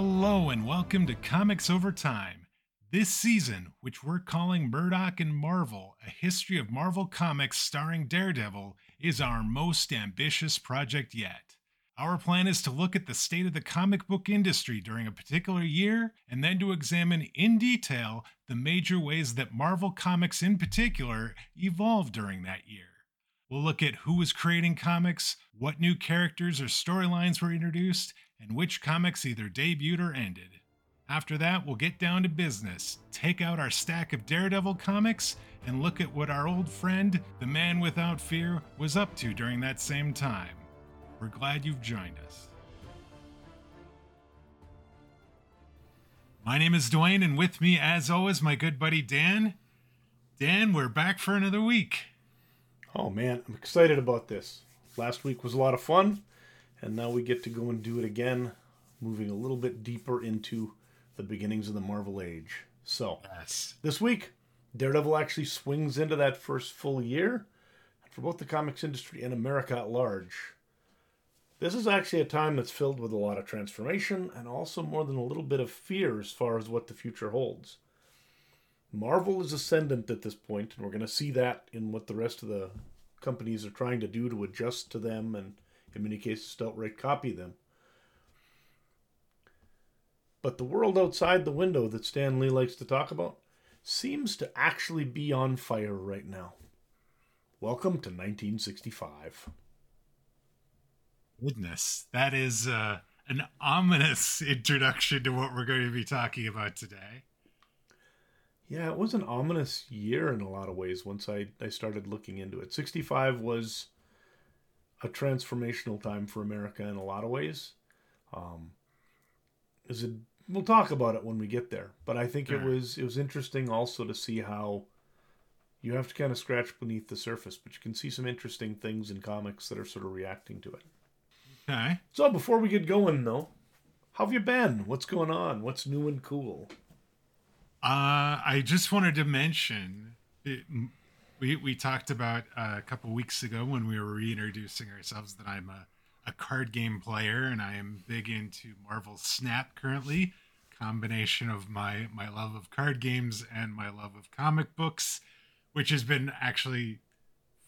Hello and welcome to Comics Over Time. This season, which we're calling Murdock and Marvel, a history of Marvel Comics starring Daredevil, is our most ambitious project yet. Our plan is to look at the state of the comic book industry during a particular year and then to examine in detail the major ways that Marvel Comics in particular evolved during that year. We'll look at who was creating comics, what new characters or storylines were introduced, and which comics either debuted or ended. After that, we'll get down to business, take out our stack of Daredevil comics, and look at what our old friend, the Man Without Fear, was up to during that same time. We're glad you've joined us. My name is Duane, and with me, as always, my good buddy Dan. Dan, we're back for another week. Oh man, I'm excited about this. Last week was a lot of fun, and now we get to go and do it again, moving a little bit deeper into the beginnings of the Marvel Age. So, Yes. this week, Daredevil actually swings into that first full year for both the comics industry and America at large. This is actually a time that's filled with a lot of transformation and also more than a little bit of fear as far as what the future holds. Marvel is ascendant at this point, and we're going to see that in what the rest of the companies are trying to do to adjust to them and, in many cases, to outright copy them. But the world outside the window that Stan Lee likes to talk about seems to actually be on fire right now. Welcome to 1965. Goodness, that is uh, an ominous introduction to what we're going to be talking about today. Yeah, it was an ominous year in a lot of ways once I, I started looking into it. 65 was a transformational time for America in a lot of ways. Um, is it, we'll talk about it when we get there, but I think it was it was interesting also to see how you have to kind of scratch beneath the surface, but you can see some interesting things in comics that are sort of reacting to it. Okay. So before we get going though, how have you been? What's going on? What's new and cool? Uh, I just wanted to mention it, we we talked about uh, a couple weeks ago when we were reintroducing ourselves that I'm a, a card game player and I am big into Marvel Snap currently. Combination of my my love of card games and my love of comic books, which has been actually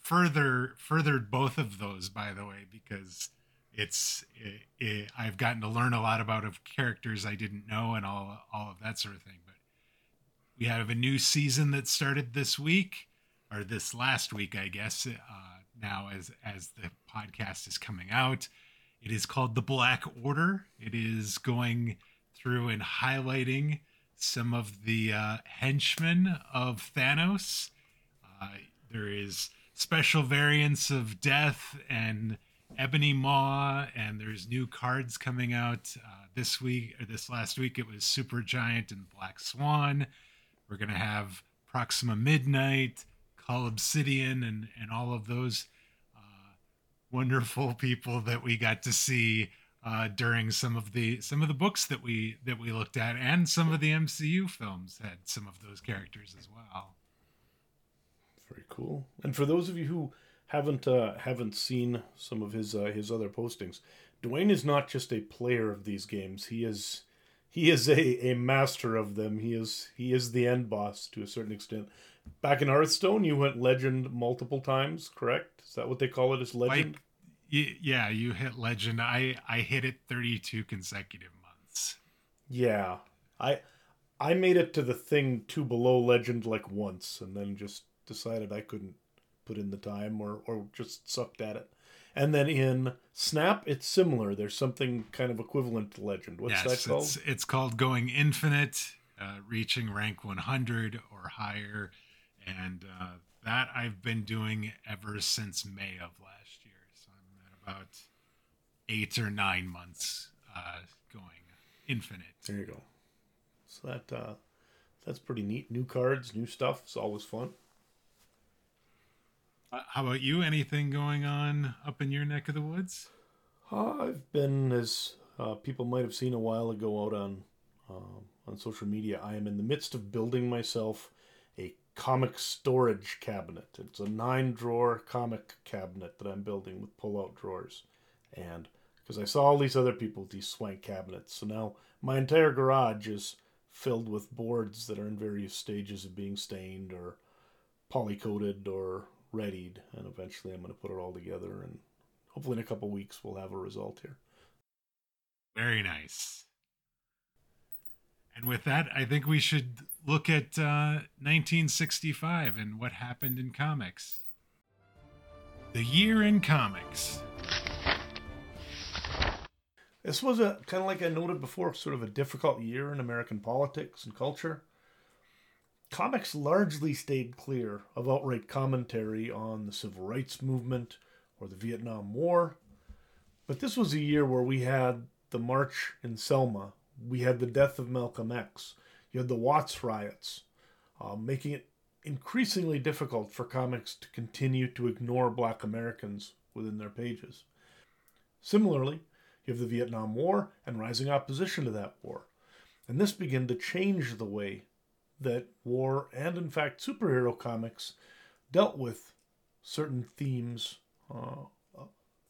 further furthered both of those by the way because it's it, it, I've gotten to learn a lot about of characters I didn't know and all all of that sort of thing. But we have a new season that started this week or this last week, I guess. Uh, now, as as the podcast is coming out, it is called the Black Order. It is going through and highlighting some of the uh, henchmen of Thanos. Uh, there is special variants of Death and Ebony Maw, and there's new cards coming out uh, this week or this last week. It was Supergiant and Black Swan. We're gonna have Proxima Midnight, Cull Obsidian, and and all of those uh, wonderful people that we got to see uh, during some of the some of the books that we that we looked at, and some of the MCU films had some of those characters as well. Very cool. And for those of you who haven't uh, haven't seen some of his uh, his other postings, Duane is not just a player of these games. He is he is a, a master of them. He is he is the end boss to a certain extent. Back in Hearthstone, you went legend multiple times, correct? Is that what they call it? As legend? Like, yeah, you hit legend. I I hit it 32 consecutive months. yeah. I I made it to the thing two below legend like once, and then just decided I couldn't put in the time or or just sucked at it. And then in Snap, it's similar. There's something kind of equivalent to Legend. What's yes, that called? it's it's called going infinite, uh, reaching rank 100 or higher, and uh, that I've been doing ever since May of last year. So I'm at about eight or nine months uh, going infinite. There you go. So that uh, that's pretty neat. New cards, new stuff. It's always fun. Uh, how about you? Anything going on up in your neck of the woods? Uh, I've been, as uh, people might have seen a while ago out on uh, on social media, I am in the midst of building myself comic storage cabinet. It's a nine drawer comic cabinet that I'm building with pull out drawers. And because I saw all these other people with these swank cabinets. So now my entire garage is filled with boards that are in various stages of being stained or polycoated or readied. And eventually I'm going to put it all together. And hopefully in a couple weeks we'll have a result here. Very nice. And with that, I think we should look at uh, 1965 and what happened in comics. The year in comics. This was a kind of like I noted before, sort of a difficult year in American politics and culture. Comics largely stayed clear of outright commentary on the civil rights movement or the Vietnam War. But this was a year where we had the march in Selma, we had the death of Malcolm X, you had the Watts riots, uh, making it increasingly difficult for comics to continue to ignore black Americans within their pages. Similarly, you have the Vietnam War and rising opposition to that war. And this began to change the way that war and, in fact, superhero comics dealt with certain themes uh,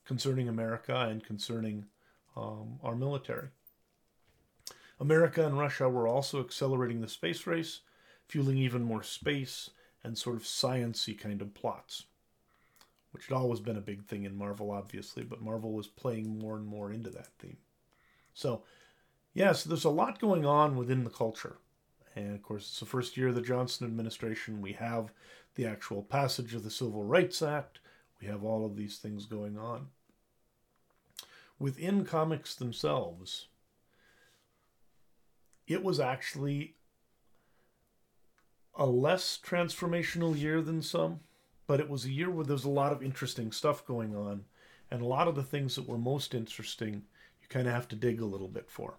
concerning America and concerning um, our military. America and Russia were also accelerating the space race, fueling even more space and sort of sciency kind of plots which had always been a big thing in Marvel, obviously, but Marvel was playing more and more into that theme. So, yes, yeah, so there's a lot going on within the culture. And of course, it's the first year of the Johnson administration. We have the actual passage of the Civil Rights Act. We have all of these things going on. Within comics themselves, it was actually a less transformational year than some but it was a year where there was a lot of interesting stuff going on. And a lot of the things that were most interesting, you kind of have to dig a little bit for.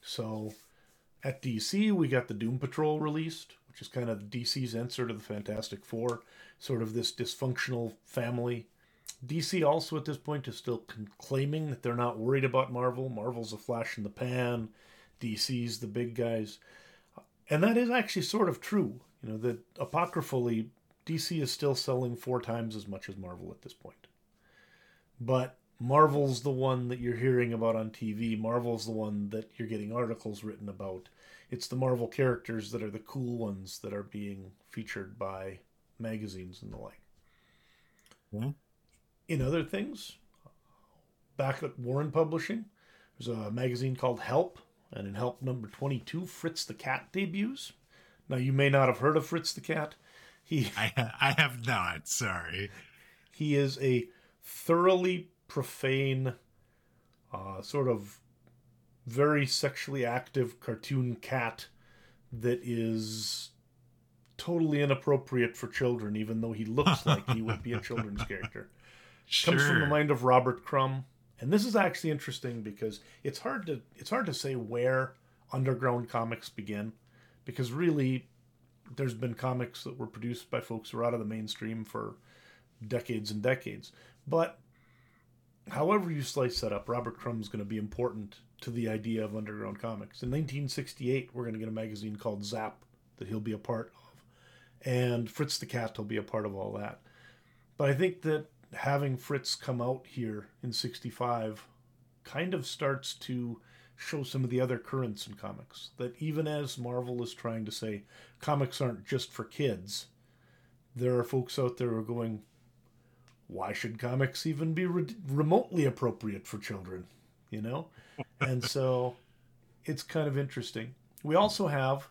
So at DC, we got the Doom Patrol released, which is kind of DC's answer to the Fantastic Four, sort of this dysfunctional family. DC also at this point is still claiming that they're not worried about Marvel. Marvel's a flash in the pan. DC's the big guys. And that is actually sort of true. You know, that apocryphally, DC is still selling four times as much as Marvel at this point. But Marvel's the one that you're hearing about on TV. Marvel's the one that you're getting articles written about. It's the Marvel characters that are the cool ones that are being featured by magazines and the like. Yeah. In other things, back at Warren Publishing, there's a magazine called Help, and in Help number 22, Fritz the Cat debuts. Now, you may not have heard of Fritz the Cat. He I, I have not, sorry. He is a thoroughly profane, uh, sort of very sexually active cartoon cat that is totally inappropriate for children, even though he looks like he would be a children's character. Sure. Comes from the mind of Robert Crumb. And this is actually interesting because it's hard to it's hard to say where underground comics begin because really there's been comics that were produced by folks who are out of the mainstream for decades and decades. But however you slice that up, Robert Crumb's going to be important to the idea of underground comics. In 1968, we're going to get a magazine called Zap that he'll be a part of, and Fritz the Cat will be a part of all that. But I think that having Fritz come out here in 65 kind of starts to show some of the other currents in comics. That even as Marvel is trying to say comics aren't just for kids, there are folks out there who are going, why should comics even be re- remotely appropriate for children? You know? and so it's kind of interesting. We also have,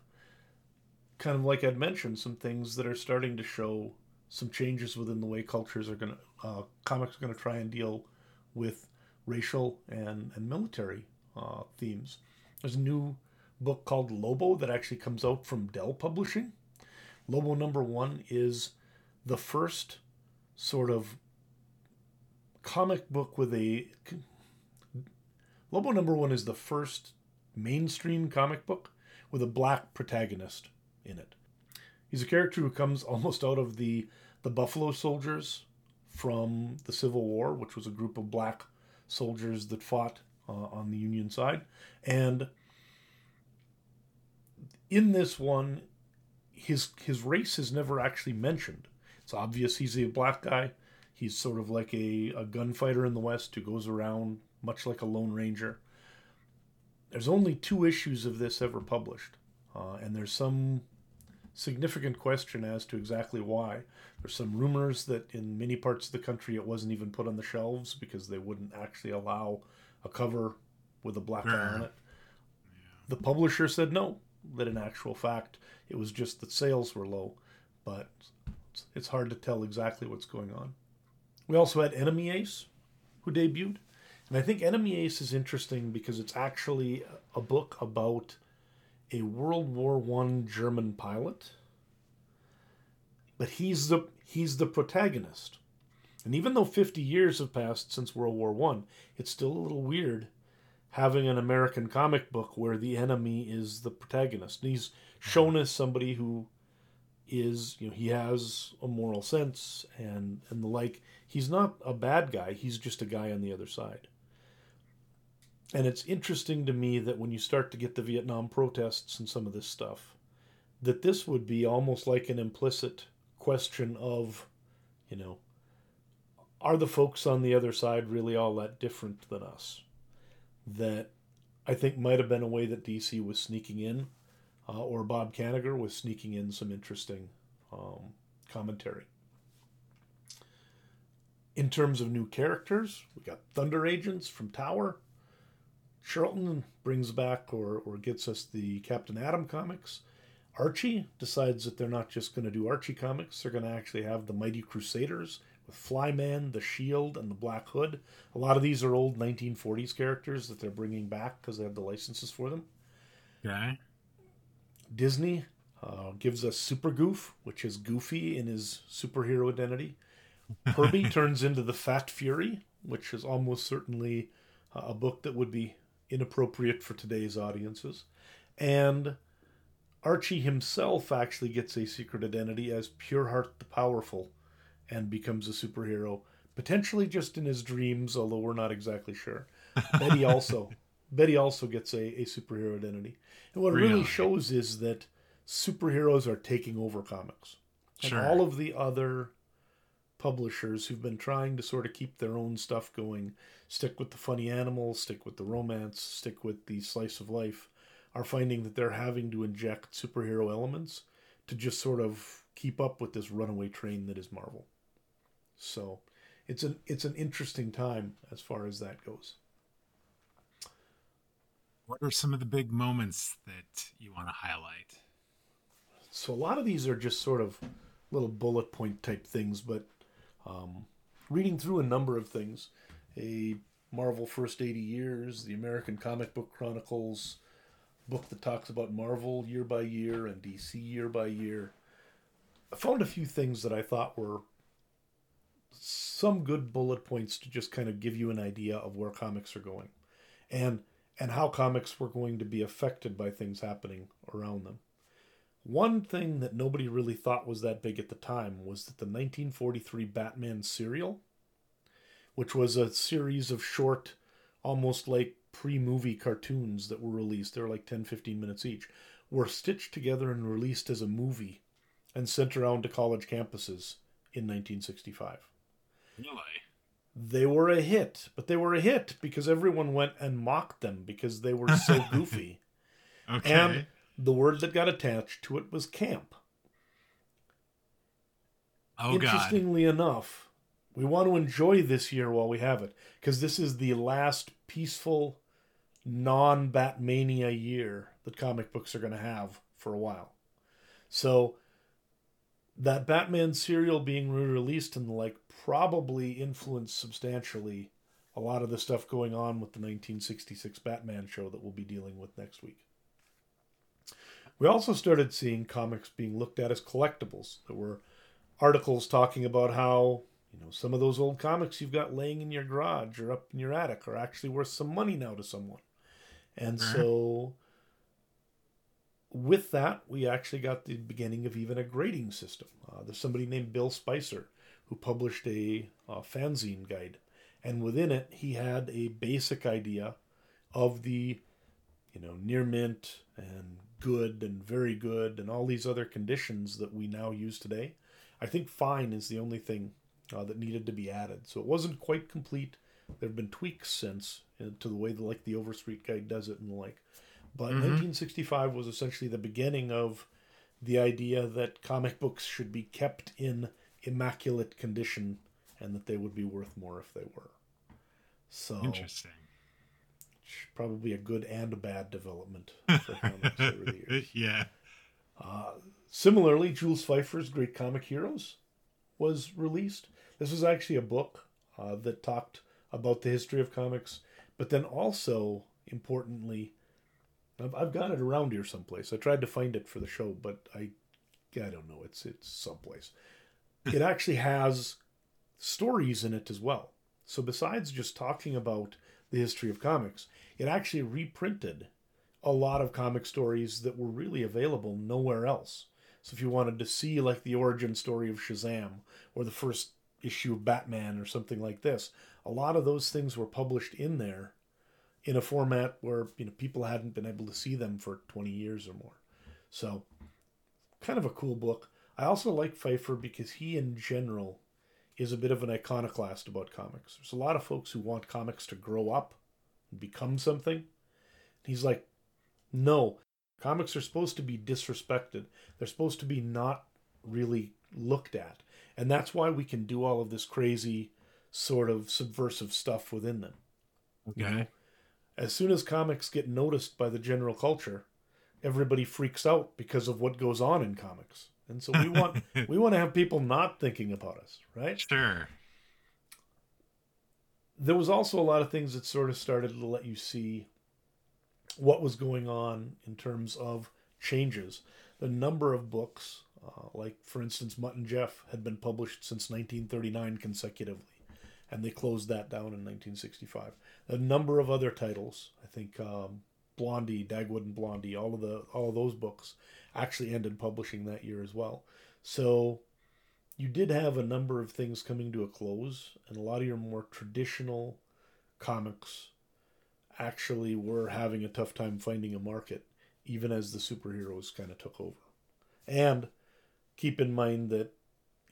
kind of like I'd mentioned, some things that are starting to show some changes within the way cultures are going to, uh, comics are going to try and deal with racial and, and military uh, themes. There's a new book called Lobo that actually comes out from Dell Publishing. Lobo number one is the first sort of comic book with a. Lobo number one is the first mainstream comic book with a black protagonist in it. He's a character who comes almost out of the the Buffalo Soldiers from the Civil War, which was a group of black soldiers that fought uh, on the Union side. And in this one, his his race is never actually mentioned. It's obvious he's a black guy. He's sort of like a, a gunfighter in the West who goes around much like a Lone Ranger. There's only two issues of this ever published, uh, and there's some significant question as to exactly why. There's some rumors that in many parts of the country it wasn't even put on the shelves because they wouldn't actually allow a cover with a black eye on uh-huh. it. The publisher said no, that in actual fact it was just that sales were low, but it's hard to tell exactly what's going on. We also had Enemy Ace, who debuted. And I think Enemy Ace is interesting because it's actually a book about a World War One German pilot. But he's the he's the protagonist. And even though 50 years have passed since World War One, it's still a little weird having an American comic book where the enemy is the protagonist. And he's shown as somebody who is, you know, he has a moral sense and and the like. He's not a bad guy. He's just a guy on the other side. And it's interesting to me that when you start to get the Vietnam protests and some of this stuff, that this would be almost like an implicit question of, you know, are the folks on the other side really all that different than us? That I think might have been a way that DC was sneaking in, uh, or Bob Kanigher was sneaking in some interesting um, commentary. In terms of new characters, we got Thunder Agents from Tower. Charlton brings back or, or gets us the Captain Atom comics. Archie decides that they're not just going to do Archie comics, they're going to actually have the Mighty Crusaders with Flyman, the Shield, and the Black Hood. A lot of these are old 1940s characters that they're bringing back because they have the licenses for them. Okay. Disney uh, gives us Super Goof, which is Goofy in his superhero identity. Herbie turns into the Fat Fury, which is almost certainly uh, a book that would be inappropriate for today's audiences. And Archie himself actually gets a secret identity as Pureheart the Powerful and becomes a superhero, potentially just in his dreams, although we're not exactly sure. Betty also Betty also gets a, a superhero identity. And what it really? really shows is that superheroes are taking over comics. And sure. all of the other publishers who've been trying to sort of keep their own stuff going, stick with the funny animals, stick with the romance, stick with the slice of life, are finding that they're having to inject superhero elements to just sort of keep up with this runaway train that is Marvel. So it's an it's an interesting time as far as that goes. What are some of the big moments that you want to highlight? So a lot of these are just sort of little bullet point type things, but um, reading through a number of things, a Marvel First 80 Years, the American Comic Book Chronicles, book that talks about Marvel year by year and DC year by year. I found a few things that I thought were some good bullet points to just kind of give you an idea of where comics are going and and how comics were going to be affected by things happening around them. One thing that nobody really thought was that big at the time was that the 1943 Batman serial, which was a series of short, almost like pre movie cartoons that were released, they're like 10 15 minutes each, were stitched together and released as a movie and sent around to college campuses in 1965. Really? They were a hit, but they were a hit because everyone went and mocked them because they were so goofy. okay. And the word that got attached to it was camp. Oh, Interestingly God. enough, we want to enjoy this year while we have it because this is the last peaceful, non Batmania year that comic books are going to have for a while. So that Batman serial being re-released and the like probably influenced substantially a lot of the stuff going on with the 1966 Batman show that we'll be dealing with next week. We also started seeing comics being looked at as collectibles. There were articles talking about how, you know, some of those old comics you've got laying in your garage or up in your attic are actually worth some money now to someone. And mm-hmm. so with that, we actually got the beginning of even a grading system. Uh, there's somebody named Bill Spicer who published a uh, fanzine guide, and within it, he had a basic idea of the, you know, near mint and good and very good and all these other conditions that we now use today. I think fine is the only thing uh, that needed to be added. So it wasn't quite complete, There have been tweaks since uh, to the way the, like the Overstreet Guide does it and the like. But Mhm. 1965 was essentially the beginning of the idea that comic books should be kept in immaculate condition and that they would be worth more if they were. So Interesting. Probably a good and a bad development for comics over the years. yeah. Uh, similarly, Jules Feiffer's Great Comic Heroes was released. This was actually a book uh, that talked about the history of comics, but then also, importantly, I've, I've got it around here someplace. I tried to find it for the show, but I, I don't know. It's it's someplace. it actually has stories in it as well. So besides just talking about the history of comics, it actually reprinted a lot of comic stories that were really available nowhere else. So if you wanted to see like the origin story of Shazam or the first issue of Batman or something like this, a lot of those things were published in there in a format where you know people hadn't been able to see them for 20 years or more. So kind of a cool book. I also like Feiffer because he in general is a bit of an iconoclast about comics. There's a lot of folks who want comics to grow up and become something. He's like, no, comics are supposed to be disrespected. They're supposed to be not really looked at. And that's why we can do all of this crazy sort of subversive stuff within them. Okay. As soon as comics get noticed by the general culture, everybody freaks out because of what goes on in comics. And so we want we want to have people not thinking about us, right? Sure. There was also a lot of things that sort of started to let you see what was going on in terms of changes. The number of books, uh, like for instance, Mutt and Jeff, had been published since 1939 consecutively, and they closed that down in 1965. A number of other titles, I think um, Blondie, Dagwood and Blondie, all of the all of those books actually ended publishing that year as well. So you did have a number of things coming to a close, and a lot of your more traditional comics actually were having a tough time finding a market, even as the superheroes kind of took over. And keep in mind that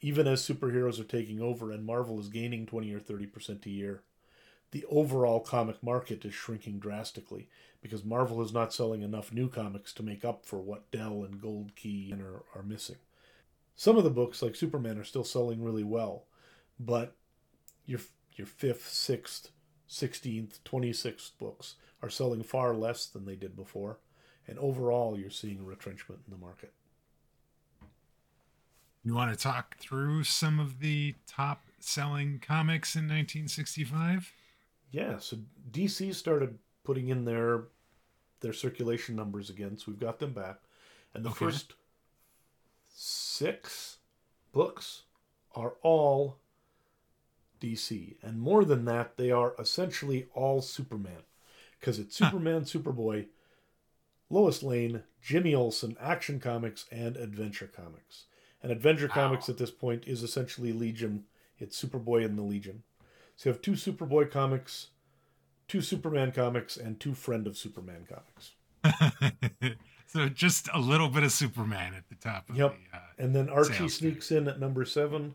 even as superheroes are taking over and Marvel is gaining 20 or 30% a year, the overall comic market is shrinking drastically because Marvel is not selling enough new comics to make up for what Dell and Gold Key are, are missing. Some of the books, like Superman, are still selling really well, but your your fifth, sixth, sixteenth, twenty sixth books are selling far less than they did before, and overall, you're seeing a retrenchment in the market. You want to talk through some of the top selling comics in 1965? Yeah, so DC started putting in their their circulation numbers again, so we've got them back. And the Okay. first six books are all DC. And more than that, they are essentially all Superman. Because it's Superman, Superboy, Lois Lane, Jimmy Olsen, Action Comics, and Adventure Comics. And Adventure Wow. Comics at this point is essentially Legion. It's Superboy and the Legion. So you have two Superboy comics, two Superman comics, and two Friend of Superman comics. so just a little bit of Superman at the top of Yep. the. Uh, And then Archie sneaks in at number seven.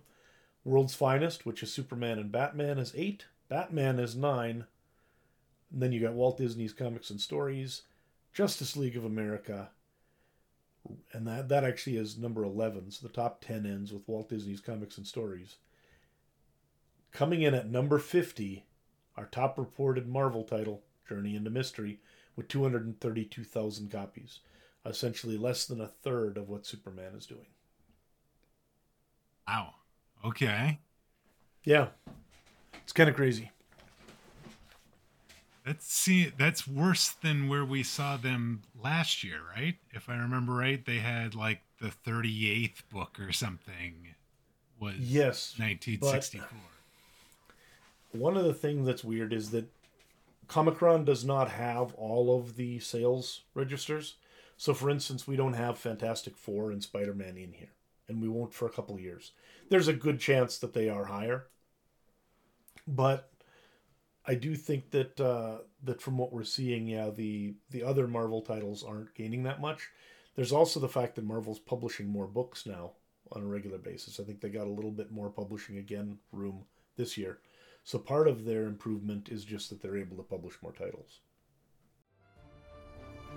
World's Finest, which is Superman and Batman, is eight. Batman is nine. And then you got Walt Disney's Comics and Stories, Justice League of America, and that that actually is number eleven. So the top ten ends with Walt Disney's Comics and Stories. Coming in at number fifty, our top reported Marvel title, Journey into Mystery, with two hundred and thirty-two thousand copies, essentially less than a third of what Superman is doing. wow. Okay. Yeah, it's kind of crazy. That's see that's worse than where we saw them last year, right? If I remember right, they had like the 38th book or something was Yes, 1964. One of the things that's weird is that Comichron does not have all of the sales registers. So, for instance, we don't have Fantastic Four and Spider Man in here, and we won't for a couple of years. There's a good chance that they are higher, but I do think that uh, that from what we're seeing, yeah, the the other Marvel titles aren't gaining that much. There's also the fact that Marvel's publishing more books now on a regular basis. I think they got a little bit more publishing again room this year. So part of their improvement is just that they're able to publish more titles.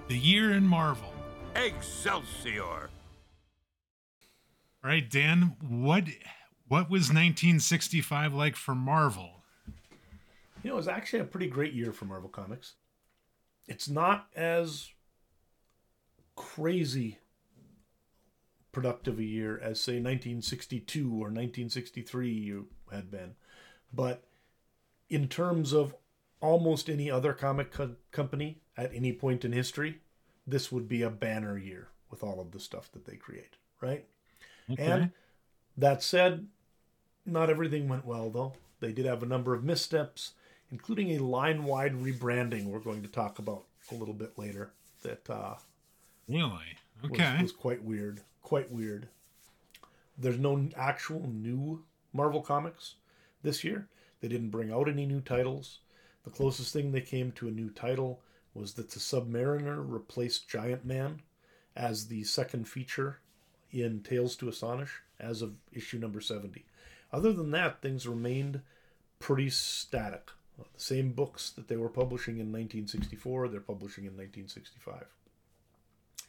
The year in Marvel. Excelsior! All right, Dan, what what was 1965 like for Marvel? You know, it was actually a pretty great year for Marvel Comics. It's not as crazy productive a year as, say, 1962 or 1963 you had been. But in terms of almost any other comic co- company at any point in history, this would be a banner year with all of the stuff that they create, right? Okay. And that said, not everything went well, though. They did have a number of missteps, including a line wide rebranding we're going to talk about a little bit later that uh, really? was, Okay. was quite weird. Quite weird. There's no actual new Marvel comics this year. They didn't bring out any new titles. The closest thing they came to a new title was that the Submariner replaced Giant Man as the second feature in Tales to Astonish as of issue number 70. Other than that, things remained pretty static. The same books that they were publishing in 1964, they're publishing in 1965.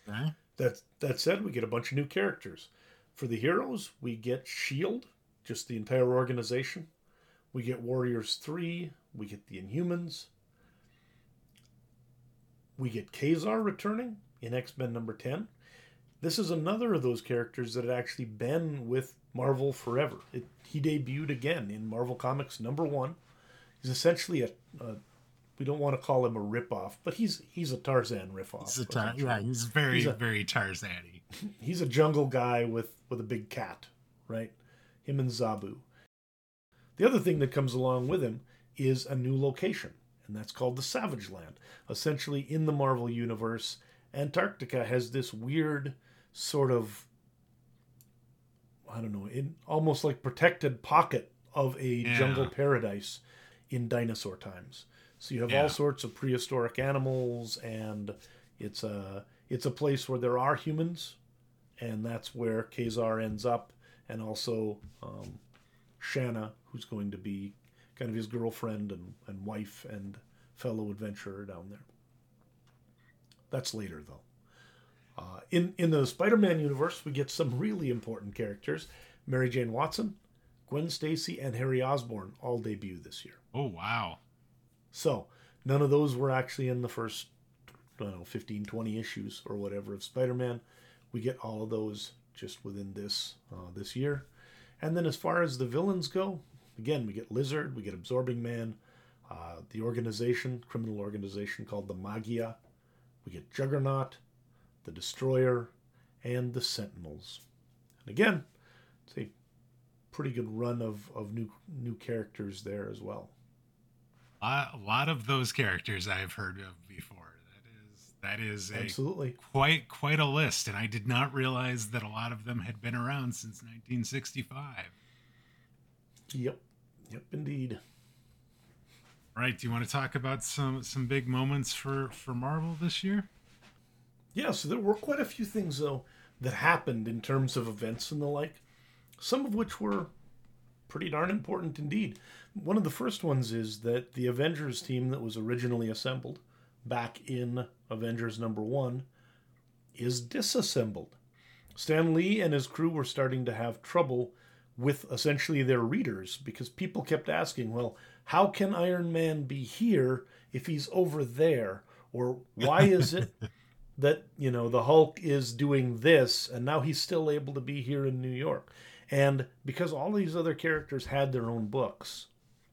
Okay. That that said, we get a bunch of new characters. For the heroes, we get Shield, just the entire organization. We get Warriors 3, we get the Inhumans. We get Ka-Zar returning in X-Men number 10. This is another of those characters that had actually been with Marvel forever. It, he debuted again in Marvel Comics number 1. He's essentially a, a we don't want to call him a ripoff, but he's he's a Tarzan ripoff. He's a tar- yeah, he's very He's a- very Tarzan-y. he's a jungle guy with with a big cat, right? Him and Zabu. The other thing that comes along with him is a new location, and that's called the Savage Land. Essentially, in the Marvel universe, Antarctica has this weird sort of I don't know, in almost like protected pocket of a Yeah. jungle paradise in dinosaur times. So you have Yeah. all sorts of prehistoric animals, and it's a it's a place where there are humans, and that's where Ka-Zar ends up, and also um, Shanna, who's going to be kind of his girlfriend and, and wife and fellow adventurer down there. That's later though. Uh, in in the Spider-Man universe, we get some really important characters: Mary Jane Watson, Gwen Stacy, and Harry Osborn all debut this year. Oh wow. So none of those were actually in the first, I don't know, 15, 20 issues or whatever of Spider-Man. We get all of those just within this uh, this year. And then as far as the villains go, again, we get Lizard, we get Absorbing Man, uh, the organization, criminal organization called the Maggia. We get Juggernaut, the Destroyer, and the Sentinels. And again, it's a pretty good run of, of new new characters there as well. A lot of those characters I've heard of before. That is that is a Absolutely. quite quite a list, and I did not realize that a lot of them had been around since 1965. Yep. Yep, indeed. Right? Do you want to talk about some some big moments for for Marvel this year? Yeah, so there were quite a few things, though, that happened in terms of events and the like, some of which were pretty darn important indeed. One of the first ones is that the Avengers team that was originally assembled back in Avengers number one is disassembled. Stan Lee and his crew were starting to have trouble with essentially their readers because people kept asking, well, how can Iron Man be here if he's over there? Or why is it that, you know, the Hulk is doing this and now he's still able to be here in New York? And because all these other characters had their own books,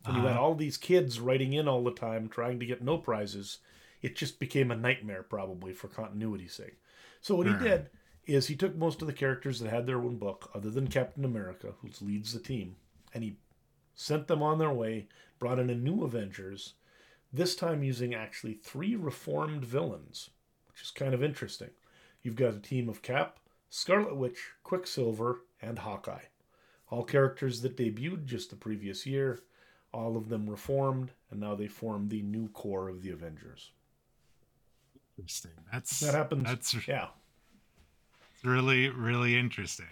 and you had Uh-huh. all these kids writing in all the time trying to get no prizes, it just became a nightmare probably for continuity's sake. So what Sure. he hmm. did is he took most of the characters that had their own book, other than Captain America, who leads the team, and he sent them on their way, brought in a new Avengers, this time using actually three reformed villains, which is kind of interesting. You've got a team of Cap, Scarlet Witch, Quicksilver, and Hawkeye. All characters that debuted just the previous year, all of them reformed, and now they form the new core of the Avengers. Interesting. That's That happens. That's yeah. really really interesting.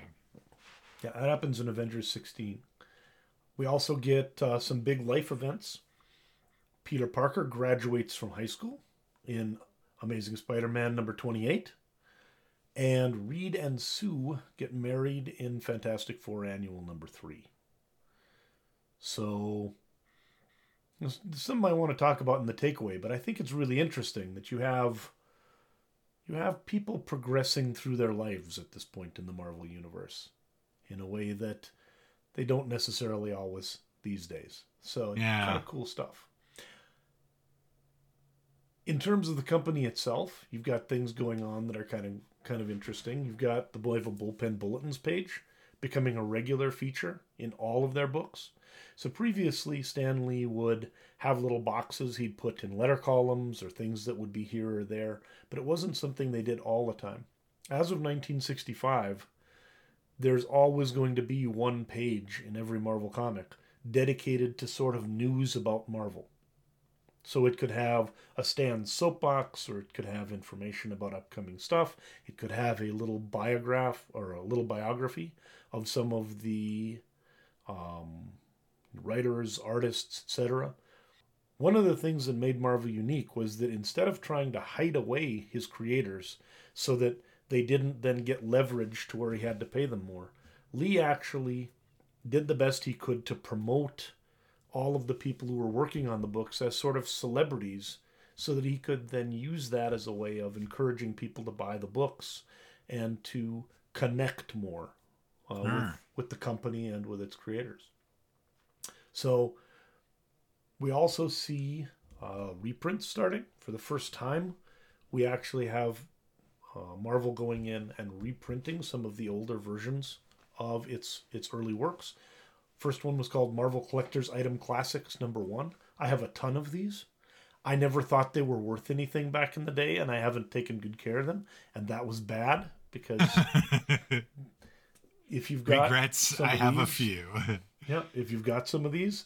Yeah, that happens in Avengers 16. We also get uh, some big life events. Peter Parker graduates from high school in Amazing Spider Man number 28. And Reed and Sue get married in Fantastic Four Annual number 3. So, something I want to talk about in the takeaway, but I think it's really interesting that you have you have people progressing through their lives at this point in the Marvel universe in a way that they don't necessarily always these days. So Yeah. kind of cool stuff. In terms of the company itself, you've got things going on that are kind of kind of interesting. You've got the Boyva Bullpen Bulletins page becoming a regular feature in all of their books. So previously, Stan Lee would have little boxes he'd put in letter columns or things that would be here or there, but it wasn't something they did all the time. As of 1965, there's always going to be one page in every Marvel comic dedicated to sort of news about Marvel. So it could have a Stan soapbox, or it could have information about upcoming stuff. It could have a little biograph or a little biography of some of the um, writers, artists, etc. One of the things that made Marvel unique was that instead of trying to hide away his creators so that they didn't then get leverage to where he had to pay them more, Lee actually did the best he could to promote all of the people who were working on the books as sort of celebrities so that he could then use that as a way of encouraging people to buy the books and to connect more uh, with, with the company and with its creators. So we also see uh, reprints starting for the first time. We actually have uh, Marvel going in and reprinting some of the older versions of its its early works. First one was called Marvel Collector's Item Classics number 1. I have a ton of these. I never thought they were worth anything back in the day and I haven't taken good care of them and that was bad because if you've got Regrets. I have a few. yeah, if you've got some of these,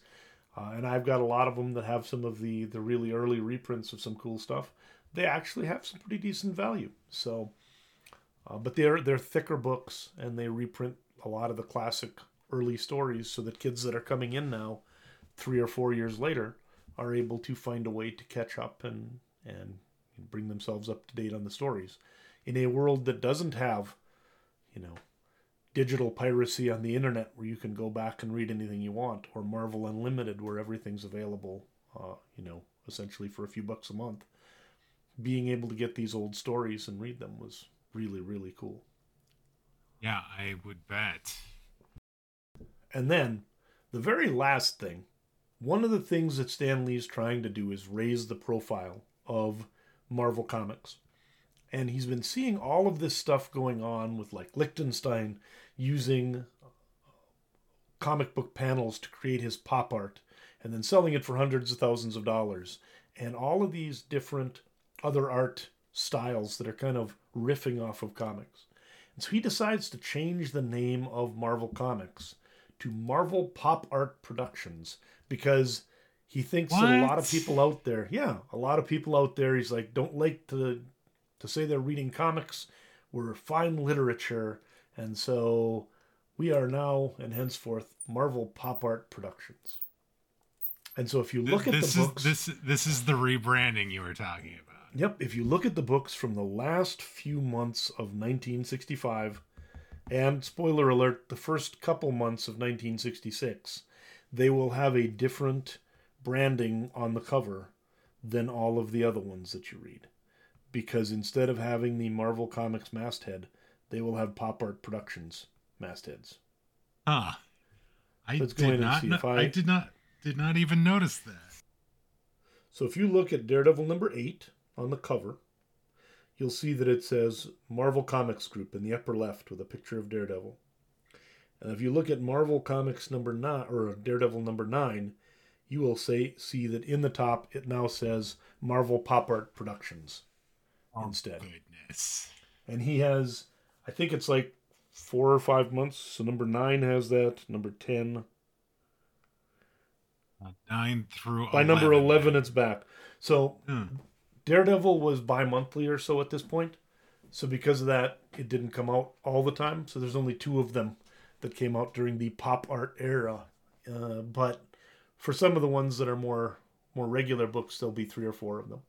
uh, and I've got a lot of them that have some of the the really early reprints of some cool stuff, they actually have some pretty decent value. So, uh, but they're they're thicker books, and they reprint a lot of the classic early stories, so that kids that are coming in now, three or four years later, are able to find a way to catch up and and bring themselves up to date on the stories, in a world that doesn't have, you know, digital piracy on the internet where you can go back and read anything you want, or Marvel Unlimited where everything's available, uh, you know, essentially for a few bucks a month. Being able to get these old stories and read them was really, really cool. yeah, I would bet. And then the very last thing, one of the things that Stan Lee's trying to do is raise the profile of Marvel Comics. And he's been seeing all of this stuff going on with like Lichtenstein using comic book panels to create his pop art and then selling it for hundreds of thousands of dollars. And all of these different other art styles that are kind of riffing off of comics. And so he decides to change the name of Marvel Comics to Marvel Pop Art Productions because he thinks that a lot of people out there, yeah, a lot of people out there, he's like, don't like to to say they're reading comics. We're fine literature, and so we are now and henceforth Marvel Pop Art Productions. And so if you look at this the is books, this this is the rebranding you were talking about. Yep, if you look at the books from the last few months of 1965, and spoiler alert, the first couple months of 1966, they will have a different branding on the cover than all of the other ones that you read. Because instead of having the Marvel Comics masthead, they will have Pop Art Productions mastheads. Ah, I Let's go did and not see if I- I did not did not even notice that. So if you look at Daredevil number 8 on the cover, you'll see that it says Marvel Comics Group in the upper left with a picture of Daredevil. And if you look at Marvel Comics number 9 or Daredevil number 9, you will say see that in the top it now says Marvel Pop Art Productions instead. Goodness. And he has I think it's like 4 or 5 months. So number 9 has that, number 10 Uh, Nine through by number 11 it's back. So Hmm. Daredevil was bi-monthly or so at this point. So because of that, it didn't come out all the time. So there's only two of them that came out during the pop art era uh, but for some of the ones that are more more regular books, there'll be three or four of them.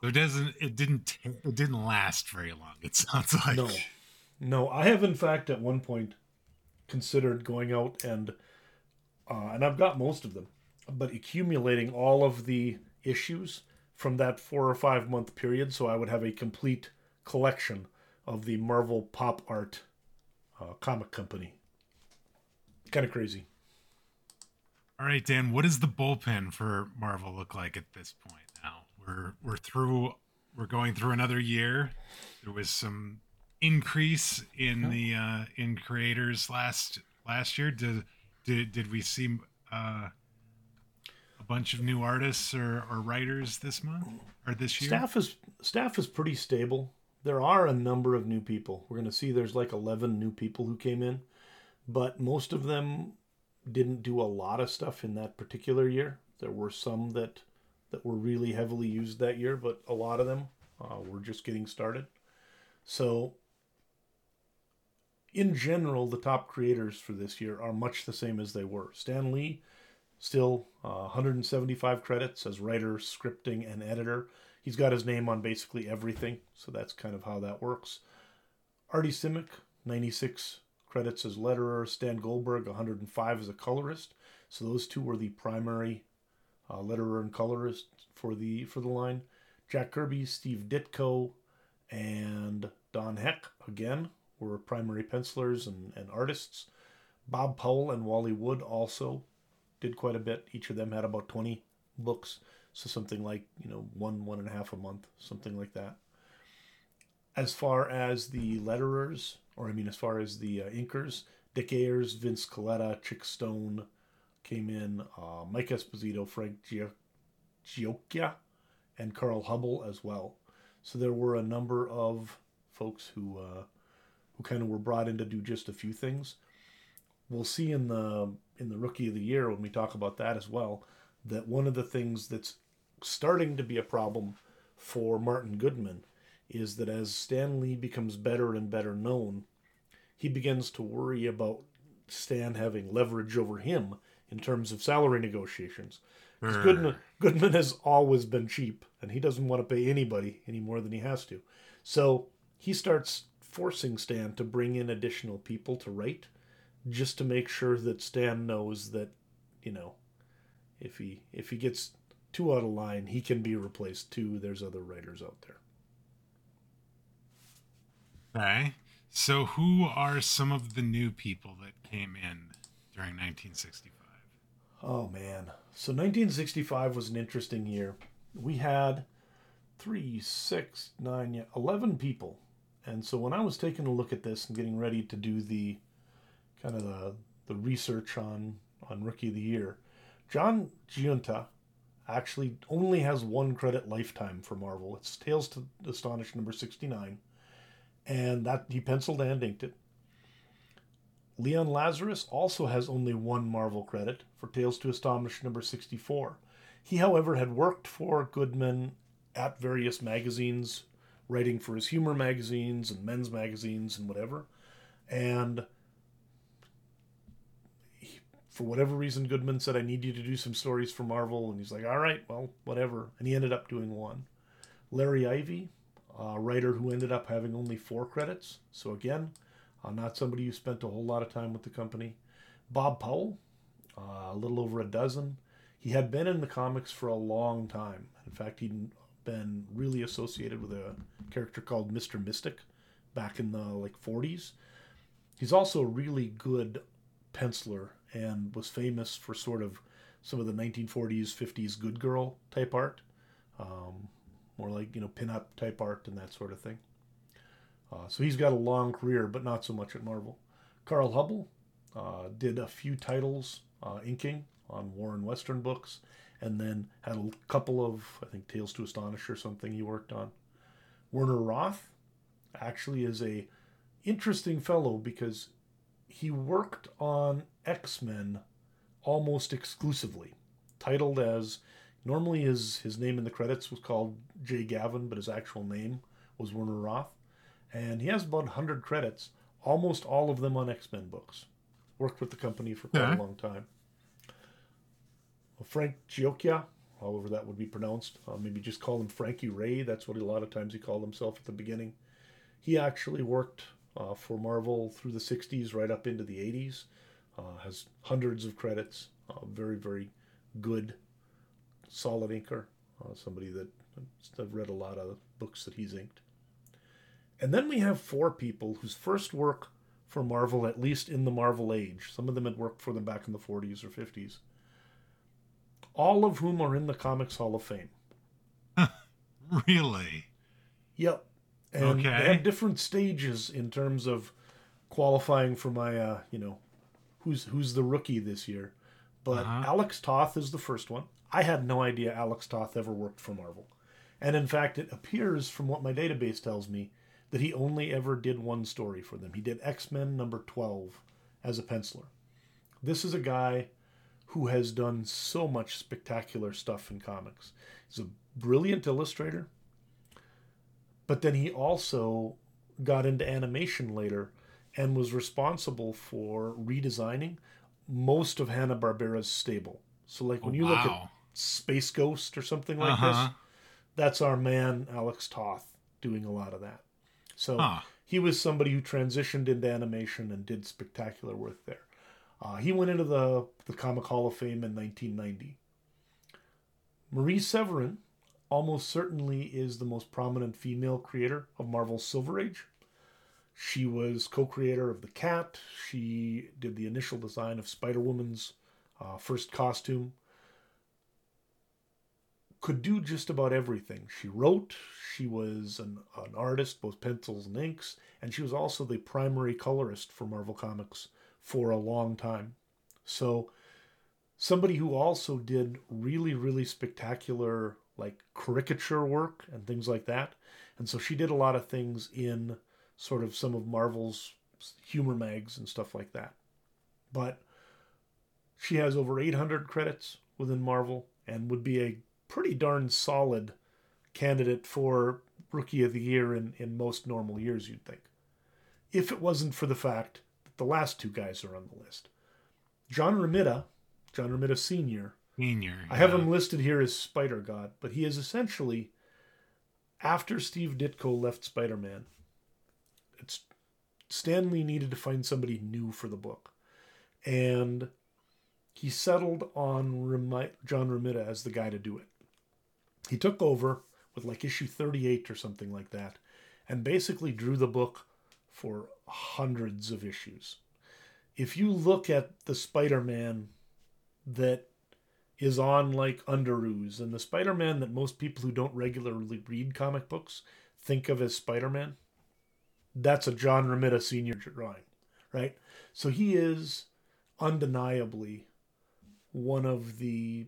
So it doesn't. It didn't. It didn't last very long. It sounds like. No, no. I have in fact at one point considered going out and uh, and I've got most of them, but accumulating all of the issues from that four or five month period, so I would have a complete collection of the Marvel Pop Art uh, comic company. Kind of crazy. All right, Dan. What does the bullpen for Marvel look like at this point? We're we're through. We're going through another year. There was some increase in the uh, in creators last last year. Did did did we see uh, a bunch of new artists or, or writers this month or this year? Staff is staff is pretty stable. There are a number of new people. We're going to see there's like 11 new people who came in, but most of them didn't do a lot of stuff in that particular year. There were some that that were really heavily used that year, but a lot of them uh, were just getting started. So, in general, the top creators for this year are much the same as they were. Stan Lee, still uh, 175 credits as writer, scripting, and editor. He's got his name on basically everything, so that's kind of how that works. Artie Simek, 96 credits as letterer. Stan Goldberg, 105 as a colorist. So those two were the primary uh, letterer and colorist for the for the line. Jack Kirby, Steve Ditko, and Don Heck again were primary pencilers and, and artists. Bob Powell and Wally Wood also did quite a bit. Each of them had about 20 books. So something like, you know, one, one and a half a month, something like that. As far as the letterers, or I mean, as far as the uh, inkers, Dick Ayers, Vince Colletta, Chick Stone came in, uh, Mike Esposito, Frank Giacoia, and Carl Hubbell as well. So there were a number of folks who uh, who kind of were brought in to do just a few things. We'll see in the in the rookie of the year when we talk about that as well that one of the things that's starting to be a problem for Martin Goodman is that as Stan Lee becomes better and better known, he begins to worry about Stan having leverage over him in terms of salary negotiations. Because hmm. Goodman, Goodman has always been cheap, and he doesn't want to pay anybody any more than he has to. So he starts forcing Stan to bring in additional people to write, just to make sure that Stan knows that, you know, if he if he gets too out of line, he can be replaced too. There's other writers out there. Okay. So, who are some of the new people that came in during 1965? Oh, man. So, 1965 was an interesting year. We had three, six, nine, yeah, 11 people. And so, when I was taking a look at this and getting ready to do the kind of the, the research on, on Rookie of the Year, John Giunta actually only has one credit lifetime for Marvel. It's Tales to Astonish number 69 and that he penciled and inked it. Leon Lazarus also has only one Marvel credit for Tales to Astonish number 64. He, however, had worked for Goodman at various magazines, writing for his humor magazines and men's magazines and whatever. And he, for whatever reason, Goodman said, I need you to do some stories for Marvel. And he's like, all right, well, whatever. And he ended up doing one. Larry Ivie a writer who ended up having only four credits. So again, uh, not somebody who spent a whole lot of time with the company. Bob Powell, uh, a little over a dozen. He had been in the comics for a long time. In fact, he'd been really associated with a character called Mr. Mystic back in the like 40s. He's also a really good penciler and was famous for sort of some of the 1940s, 50s good girl type art. Um, more like you know pinup type art and that sort of thing. Uh, so he's got a long career, but not so much at Marvel. Carl Hubbell uh, did a few titles uh, inking on Warren Western books, and then had a couple of I think Tales to Astonish or something he worked on. Werner Roth actually is a interesting fellow because he worked on X Men almost exclusively, titled as Normally, his, his name in the credits was called Jay Gavin, but his actual name was Werner Roth. And he has about 100 credits, almost all of them on X Men books. Worked with the company for quite yeah. a long time. Frank Giacoia, however that would be pronounced. Uh, maybe just call him Frankie Ray. That's what a lot of times he called himself at the beginning. He actually worked uh, for Marvel through the 60s right up into the 80s. Uh, has hundreds of credits. Uh, very, very good, solid inker. Uh, somebody that I've read a lot of books that he's inked. And then we have four people whose first work for Marvel, at least in the Marvel age, some of them had worked for them back in the 40s or 50s, all of whom are in the Comics Hall of Fame. really? Yep. And Okay. they have different stages in terms of qualifying for my, uh, you know, who's who's the rookie this year. But Uh-huh. Alex Toth is the first one. I had no idea Alex Toth ever worked for Marvel. And in fact, it appears from what my database tells me that he only ever did one story for them. He did X Men number 12 as a penciler. This is a guy who has done so much spectacular stuff in comics. He's a brilliant illustrator, but then he also got into animation later and was responsible for redesigning most of Hanna-Barbera's stable. So like when Oh, you look at. Space Ghost or something like Uh-huh. this, that's our man Alex Toth doing a lot of that. So Huh. he was somebody who transitioned into animation and did spectacular work there. Uh, he went into the, the Comic Hall of Fame in 1990. Marie Severin almost certainly is the most prominent female creator of Marvel's Silver Age. She was co creator of The Cat. She did the initial design of Spider Woman's uh, first costume. Could do just about everything. She wrote, she was an, an artist, both pencils and inks, and she was also the primary colorist for Marvel Comics for a long time. So, somebody who also did really, really spectacular, like caricature work and things like that. And so, she did a lot of things in sort of some of Marvel's humor mags and stuff like that. But she has over 800 credits within Marvel and would be a pretty darn solid candidate for Rookie of the Year in, in most normal years, you'd think. If it wasn't for the fact that the last two guys are on the list. John Romita, John Romita Sr., Senior. I have him listed here as Spider God, but he is essentially after Steve Ditko left Spider Man. It's Stan Lee needed to find somebody new for the book, and he settled on Remi- John Romita as the guy to do it. He took over with like issue 38 or something like that, and basically drew the book for hundreds of issues. If you look at the Spider Man that is on like Underoos and the Spider-Man that most people who don't regularly read comic books think of as Spider-Man. That's a John Romita senior drawing, right? So he is undeniably one of the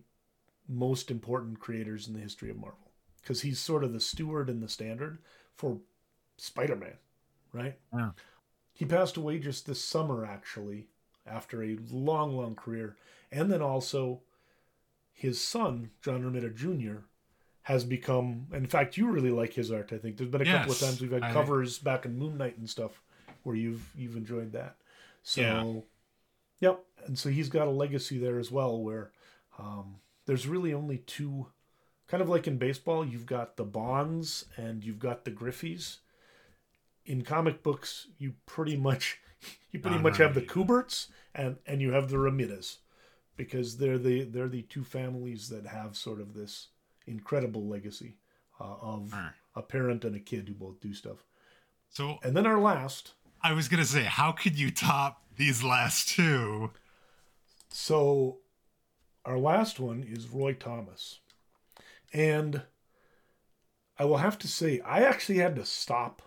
most important creators in the history of Marvel because he's sort of the steward and the standard for Spider-Man, right? Yeah. He passed away just this summer actually after a long long career and then also his son, John Romita Jr., has become. In fact, you really like his art. I think there's been a couple of times we've had I- covers back in Moon Knight and stuff where you've you've enjoyed that. So, Yeah. yep. And so he's got a legacy there as well, where um, there's really only two. Kind of like in baseball, you've got the Bonds and you've got the Griffeys. In comic books, you pretty much you pretty Don much have the Kuberts and and you have the Romitas because they're the they're the two families that have sort of this incredible legacy uh, of a parent and a kid who both do stuff. So And then our last, I was gonna say, how could you top these last two? so our last one is Roy Thomas, and I will have to say I actually had to stop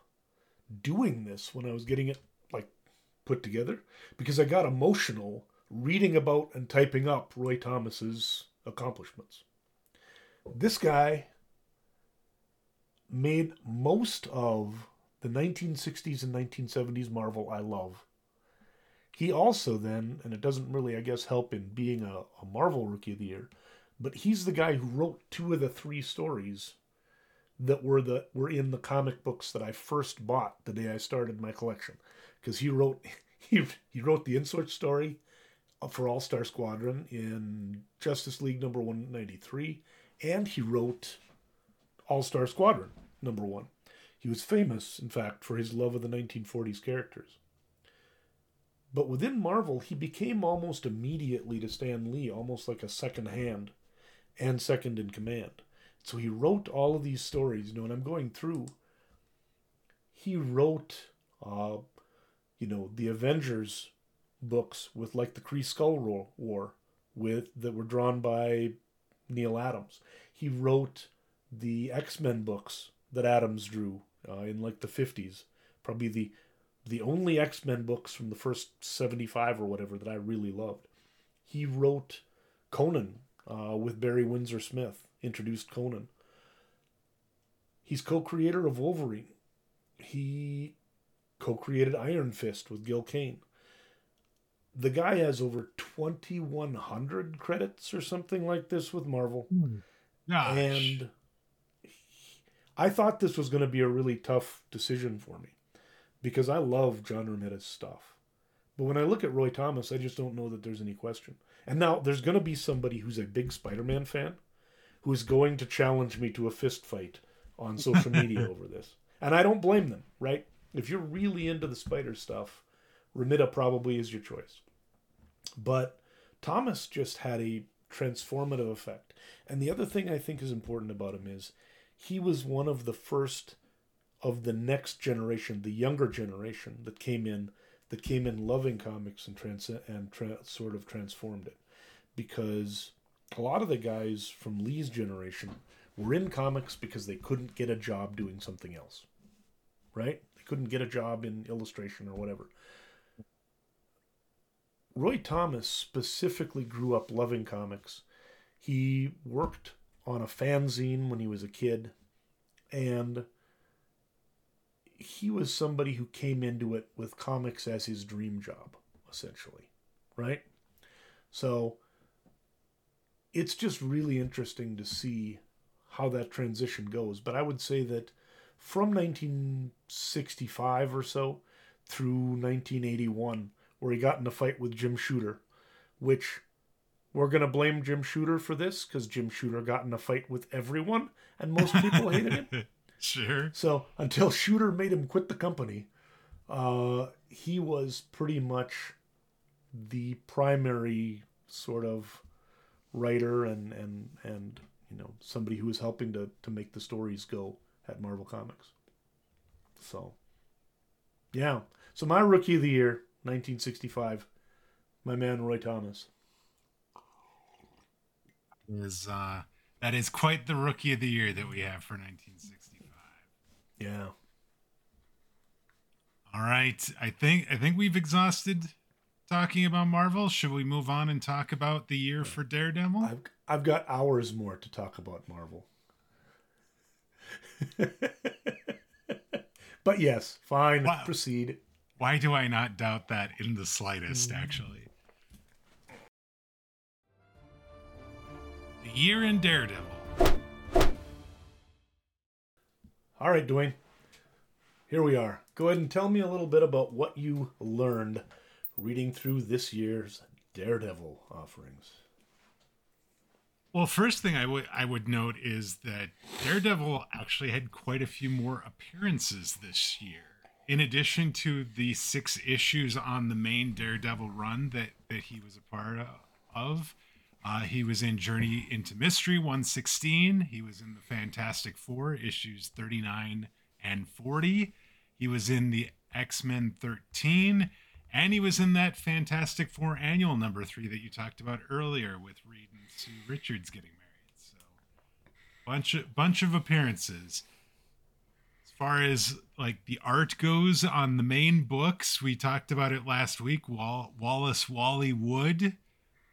doing this when I was getting it like put together because I got emotional reading about and typing up Roy Thomas's accomplishments. This guy made most of the 1960s and 1970s Marvel I love. He also then, and it doesn't really, I guess, help in being a, a Marvel Rookie of the Year, but he's the guy who wrote two of the three stories that were the were in the comic books that I first bought the day I started my collection, because he wrote he he wrote the insert story uh, for All Star Squadron in Justice League number 193, and he wrote All Star Squadron number one. He was famous, in fact, for his love of the 1940s characters. But within Marvel, he became almost immediately to Stan Lee, almost like a second hand and second in command. So he wrote all of these stories. You know, and I'm going through. He wrote, uh, you know, the Avengers books with like the Kree Skrull War, with that were drawn by Neal Adams. He wrote the X Men books that Adams drew uh, in like the 50s. Probably the the only X Men books from the first 75 or whatever that I really loved. He wrote Conan uh, with Barry Windsor Smith, introduced Conan. He's co creator of Wolverine. He co created Iron Fist with Gil Kane. The guy has over 2,100 credits or something like this with Marvel. Gosh. And I thought this was going to be a really tough decision for me because I love John Romita's stuff. But when I look at Roy Thomas, I just don't know that there's any question. And now there's going to be somebody who's a big Spider Man fan who is going to challenge me to a fist fight on social media over this. And I don't blame them, right? If you're really into the spider stuff, Romita probably is your choice. But Thomas just had a transformative effect. And the other thing I think is important about him is he was one of the first of the next generation, the younger generation that came in, that came in loving comics and trans and tra- sort of transformed it, because a lot of the guys from Lee's generation were in comics because they couldn't get a job doing something else, right? They couldn't get a job in illustration or whatever. Roy Thomas specifically grew up loving comics. He worked on a fanzine when he was a kid, and he was somebody who came into it with comics as his dream job, essentially, right? So it's just really interesting to see how that transition goes. But I would say that from 1965 or so through 1981, where he got in a fight with Jim Shooter, which we're going to blame Jim Shooter for this because Jim Shooter got in a fight with everyone and most people hated him. Sure. So until Shooter made him quit the company, uh, he was pretty much the primary sort of writer and and and you know somebody who was helping to to make the stories go at Marvel Comics. So yeah, so my rookie of the year, 1965, my man Roy Thomas. Is uh that is quite the rookie of the year that we have for 1965. Yeah. All right. I think I think we've exhausted talking about Marvel. Should we move on and talk about the year for Daredevil? I've I've got hours more to talk about Marvel. but yes, fine. Wow. Proceed. Why do I not doubt that in the slightest, mm. actually? The year in Daredevil. All right, Duane. Here we are. Go ahead and tell me a little bit about what you learned reading through this year's Daredevil offerings. Well, first thing I would I would note is that Daredevil actually had quite a few more appearances this year. In addition to the six issues on the main Daredevil run that that he was a part of, uh, he was in Journey into Mystery 116. He was in the Fantastic Four issues 39 and 40. He was in the X Men 13. And he was in that Fantastic Four annual number three that you talked about earlier with Reed and Sue Richards getting married. So, bunch of bunch of appearances. As far as like the art goes on the main books, we talked about it last week. Wall- Wallace Wally Wood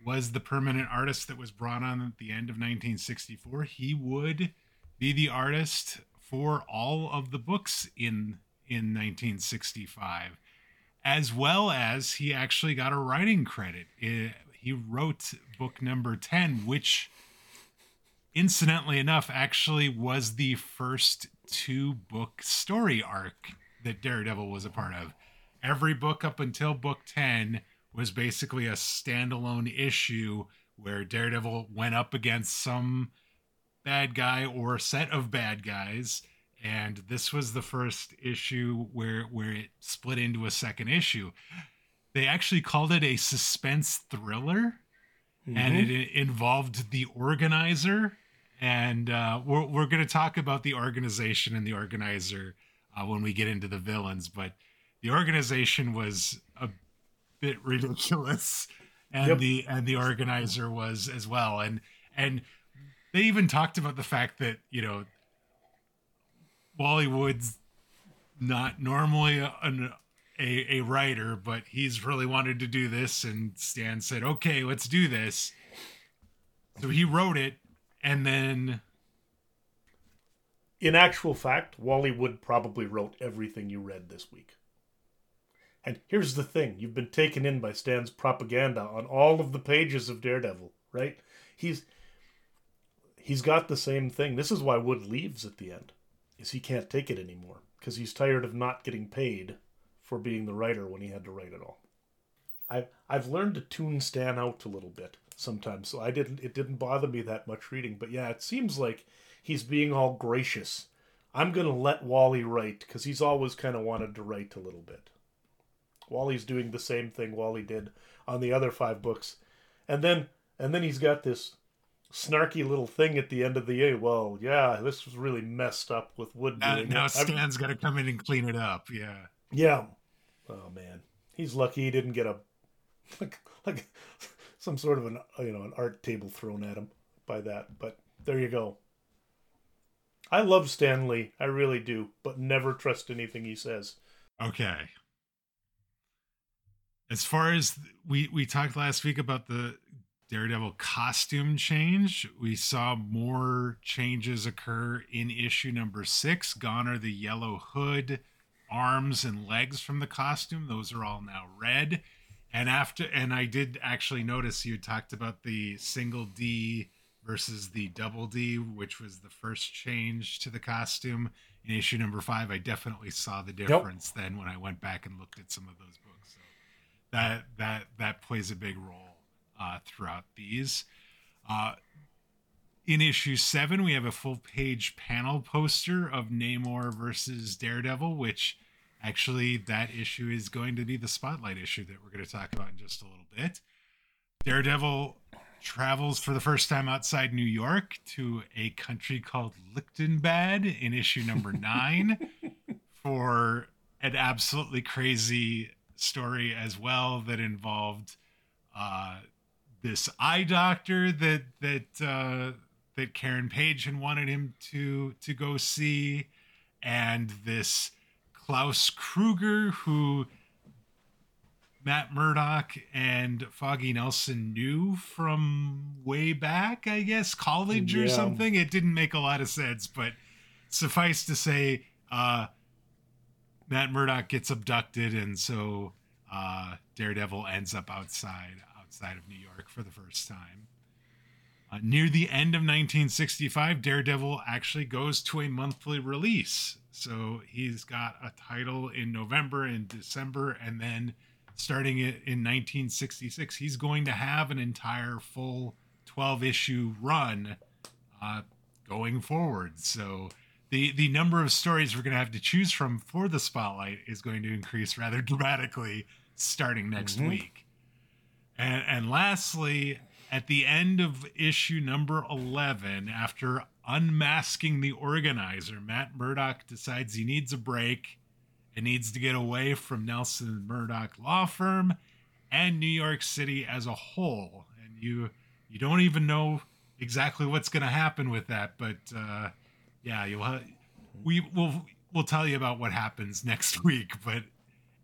was the permanent artist that was brought on at the end of 1964. He would be the artist for all of the books in in 1965 as well as he actually got a writing credit. Eh, he wrote book number 10, which, incidentally enough, actually was the first two book story arc that Daredevil was a part of. Every book up until book 10 was basically a standalone issue where Daredevil went up against some bad guy or set of bad guys and this was the first issue where where it split into a second issue they actually called it a suspense thriller mm-hmm. and it, it, involved the organizer and uh, we're, we're going to talk about the organization and the organizer uh, when we get into the villains but the organization was bit ridiculous and yep. the and the organizer was as well and and they even talked about the fact that you know Wally Wood's not normally a, a, a writer, but he's really wanted to do this, and Stan said, "Okay, let's do this." So he wrote it, and then. In actual fact, Wally Wood probably wrote everything you read this week. And here's the thing you've been taken in by Stan's propaganda on all of the pages of Daredevil, right? He's he's got the same thing. This is why Wood leaves at the end. Is he can't take it anymore because he's tired of not getting paid for being the writer when he had to write it all. I've I've learned to tune Stan out a little bit sometimes, so I didn't it didn't bother me that much reading. But yeah, it seems like he's being all gracious. I'm gonna let Wally write because he's always kind of wanted to write a little bit. Wally's doing the same thing Wally did on the other five books, and then and then he's got this snarky little thing at the end of the year. Well, yeah, this was really messed up with Wood. Uh, now Stan's got to come in and clean it up. Yeah. Yeah. Oh man, he's lucky he didn't get a like like some sort of an you know an art table thrown at him by that. But there you go. I love Stan Lee, I really do, but never trust anything he says. Okay. As far as we we talked last week about the Daredevil costume change. We saw more changes occur in issue number six. Gone are the yellow hood, arms, and legs from the costume. Those are all now red. And after, and I did actually notice you talked about the single D versus the double D, which was the first change to the costume in issue number five. I definitely saw the difference yep. then when I went back and looked at some of those books. So that that that plays a big role uh, throughout these. Uh, in issue seven, we have a full page panel poster of Namor versus Daredevil, which actually that issue is going to be the spotlight issue that we're going to talk about in just a little bit. Daredevil travels for the first time outside New York to a country called Lichtenbad in issue number nine for an absolutely crazy story as well that involved uh, this eye doctor that that uh, that Karen Page had wanted him to to go see, and this Klaus Kruger who Matt Murdock and Foggy Nelson knew from way back, I guess, college or something. It didn't make a lot of sense, but suffice to say, uh, Matt Murdock gets abducted, and so uh, Daredevil ends up outside outside of New York for the first time. Uh, near the end of 1965, Daredevil actually goes to a monthly release. So he's got a title in November and December, and then starting it in 1966, he's going to have an entire full 12 issue run uh, going forward. So the the number of stories we're going to have to choose from for the spotlight is going to increase rather dramatically starting next mm-hmm. week. And, and lastly, at the end of issue number 11, after unmasking the organizer, Matt Murdock decides he needs a break and needs to get away from Nelson Murdock Law Firm and New York City as a whole. And you you don't even know exactly what's going to happen with that, but uh, yeah, you'll ha- we will we'll tell you about what happens next week. But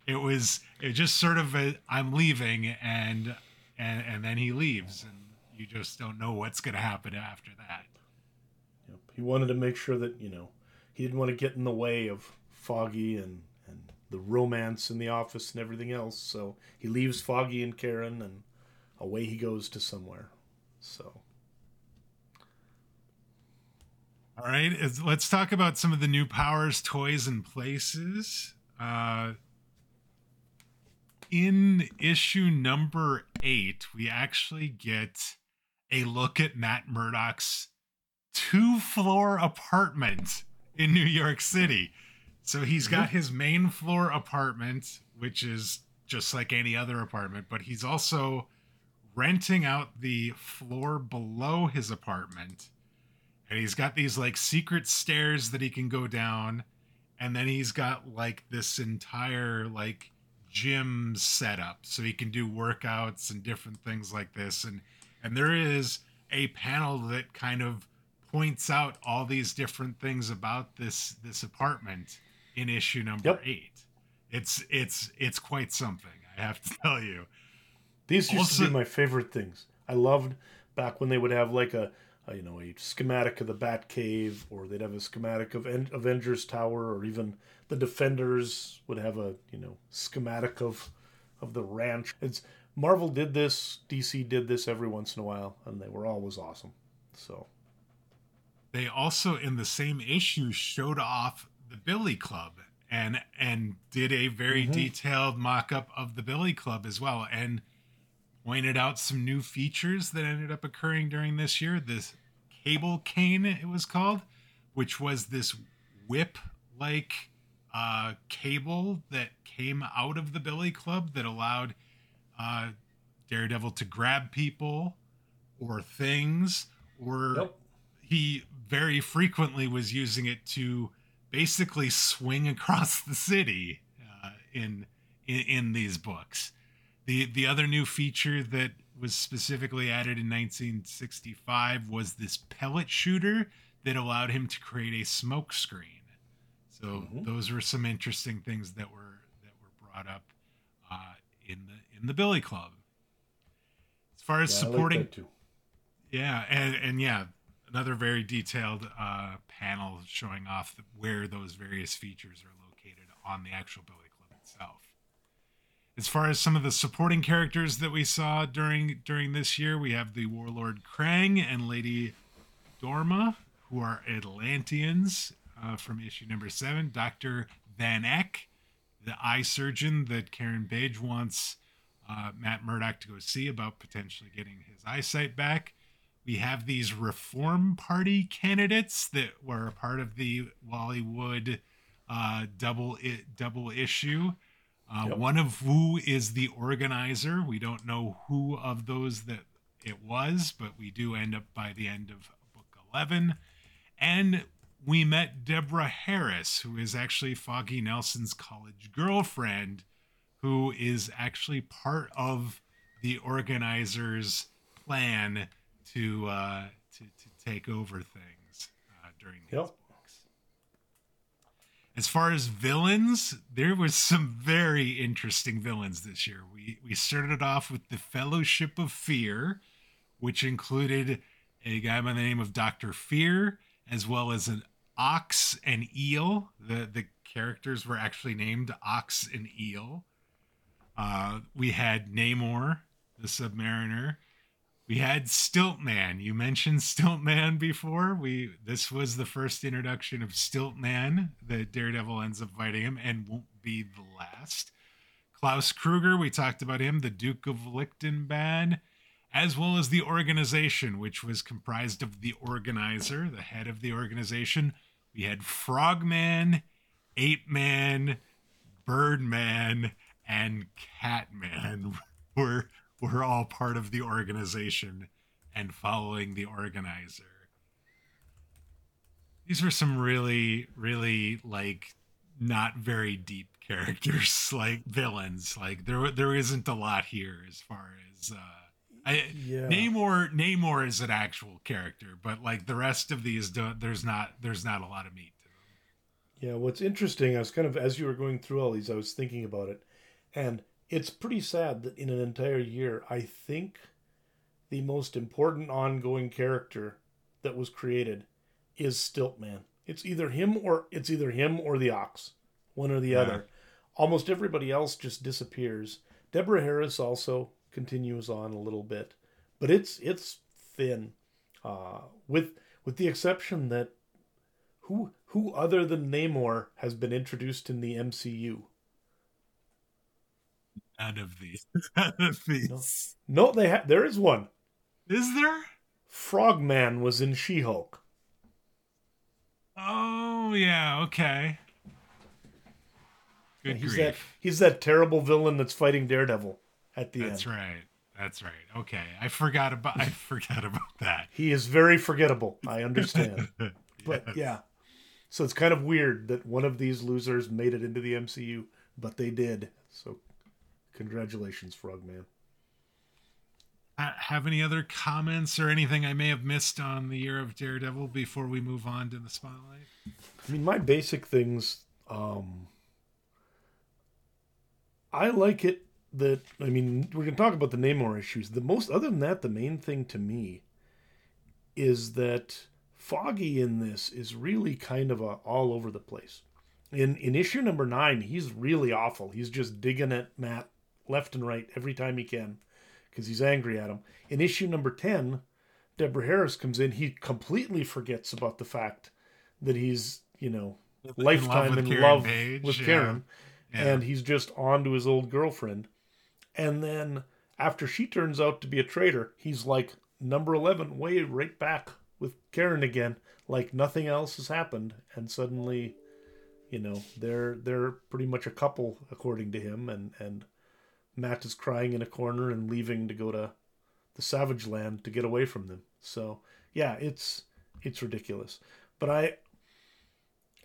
it was it just sort of i am leaving and and and then he leaves and you just don't know what's going to happen after that yep. he wanted to make sure that you know he didn't want to get in the way of foggy and and the romance in the office and everything else so he leaves foggy and karen and away he goes to somewhere so all right let's talk about some of the new powers toys and places uh in issue number eight, we actually get a look at Matt Murdock's two floor apartment in New York City. So he's got his main floor apartment, which is just like any other apartment, but he's also renting out the floor below his apartment. And he's got these like secret stairs that he can go down. And then he's got like this entire like gym setup so he can do workouts and different things like this. And and there is a panel that kind of points out all these different things about this this apartment in issue number Yep. eight. It's it's it's quite something, I have to tell you. These used to be my favorite things. I loved back when they would have like a, a you know a schematic of the Batcave, or they'd have a schematic of En- Avengers Tower, or even the Defenders would have a you know schematic of of the ranch. It's Marvel did this, DC did this every once in a while, and they were always awesome. So they also in the same issue showed off the Billy Club and and did a very Mhm. detailed mock-up of the Billy Club as well and pointed out some new features that ended up occurring during this year. This cable cane it was called, which was this whip like uh, cable that came out of the Billy Club that allowed uh, Daredevil to grab people or things or he very frequently was using it to basically swing across the city uh, in, in in these books. The the other new feature that was specifically added in 1965 was this pellet shooter that allowed him to create a smoke screen. So Mhm. those were some interesting things that were that were brought up uh, in the in the Billy Club. As far as yeah, like supporting too. yeah, and and yeah, another very detailed uh, panel showing off the, where those various features are located on the actual Billy Club itself. As far as some of the supporting characters that we saw during during this year, we have the Warlord Krang and Lady Dorma, who are Atlanteans uh, from issue number seven. Doctor Van Eck, the eye surgeon that Karen Page wants uh, Matt Murdock to go see about potentially getting his eyesight back. We have these Reform Party candidates that were a part of the Wally Wood uh, double i- double issue. Uh, Yep. One of who is the organizer. We don't know who of those that it was, but we do end up by the end of book 11. And we met Deborah Harris, who is actually Foggy Nelson's college girlfriend, who is actually part of the organizers' plan to uh, to, to take over things uh, during Yep. As far as villains, there was some very interesting villains this year. We we started off with the Fellowship of Fear, which included a guy by the name of Doctor Fear, as well as an ox and eel. The the characters were actually named Ox and Eel. Uh, we had Namor, the Submariner. We had Stiltman. You mentioned Stiltman before. We this was the first introduction of Stiltman that Daredevil ends up fighting him and won't be the last. Klaus Kruger, we talked about him, the Duke of Lichtenbad, as well as the organization, which was comprised of the organizer, the head of the organization. We had Frogman, Ape Man, Birdman, and Catman were were all part of the organization and following the organizer. These were some really, really like not very deep characters, like villains. Like there, there isn't a lot here as far as uh, I, Yeah. Namor. Namor is an actual character, but like the rest of these, don't, there's not, there's not a lot of meat. Yeah, what's interesting, I was kind of, as you were going through all these, I was thinking about it. And it's pretty sad that in an entire year, I think the most important ongoing character that was created is Stiltman. It's either him or it's either him or the ox, one or the Yeah. other. Almost everybody else just disappears. Deborah Harris also continues on a little bit, but it's it's thin, uh, with with the exception that who who other than Namor has been introduced in the MCU? None of these. None of these. No, they ha- there is one. Is there? Frogman was in She-Hulk. Oh yeah, okay. Good he's grief. that he's that terrible villain that's fighting Daredevil at the That's end. That's right. That's right. Okay. I forgot about I forgot about that. He is very forgettable. I understand. but yeah. So it's kind of weird that one of these losers made it into the MCU, but they did. So congratulations, Frogman. Uh, have any other comments or anything I may have missed on the year of Daredevil before we move on to the spotlight? I mean, my basic things. Um, I like it that I mean we're gonna talk about the Namor issues. The most, other than that, the main thing to me is that Foggy in this is really kind of a all over the place. In in issue number nine, he's really awful. He's just digging at Matt left and right every time he can because he's angry at him. In issue number ten, Deborah Harris comes in. He completely forgets about the fact that he's you know lifetime in with love, Karen Page, with. Karen, Yeah. and he's just on to his old girlfriend. And then after she turns out to be a traitor, he's like number eleven, way right back with Karen again, like nothing else has happened, and suddenly, you know, they're they're pretty much a couple according to him, and and Matt is crying in a corner and leaving to go to the Savage Land to get away from them. So yeah, it's it's ridiculous. But I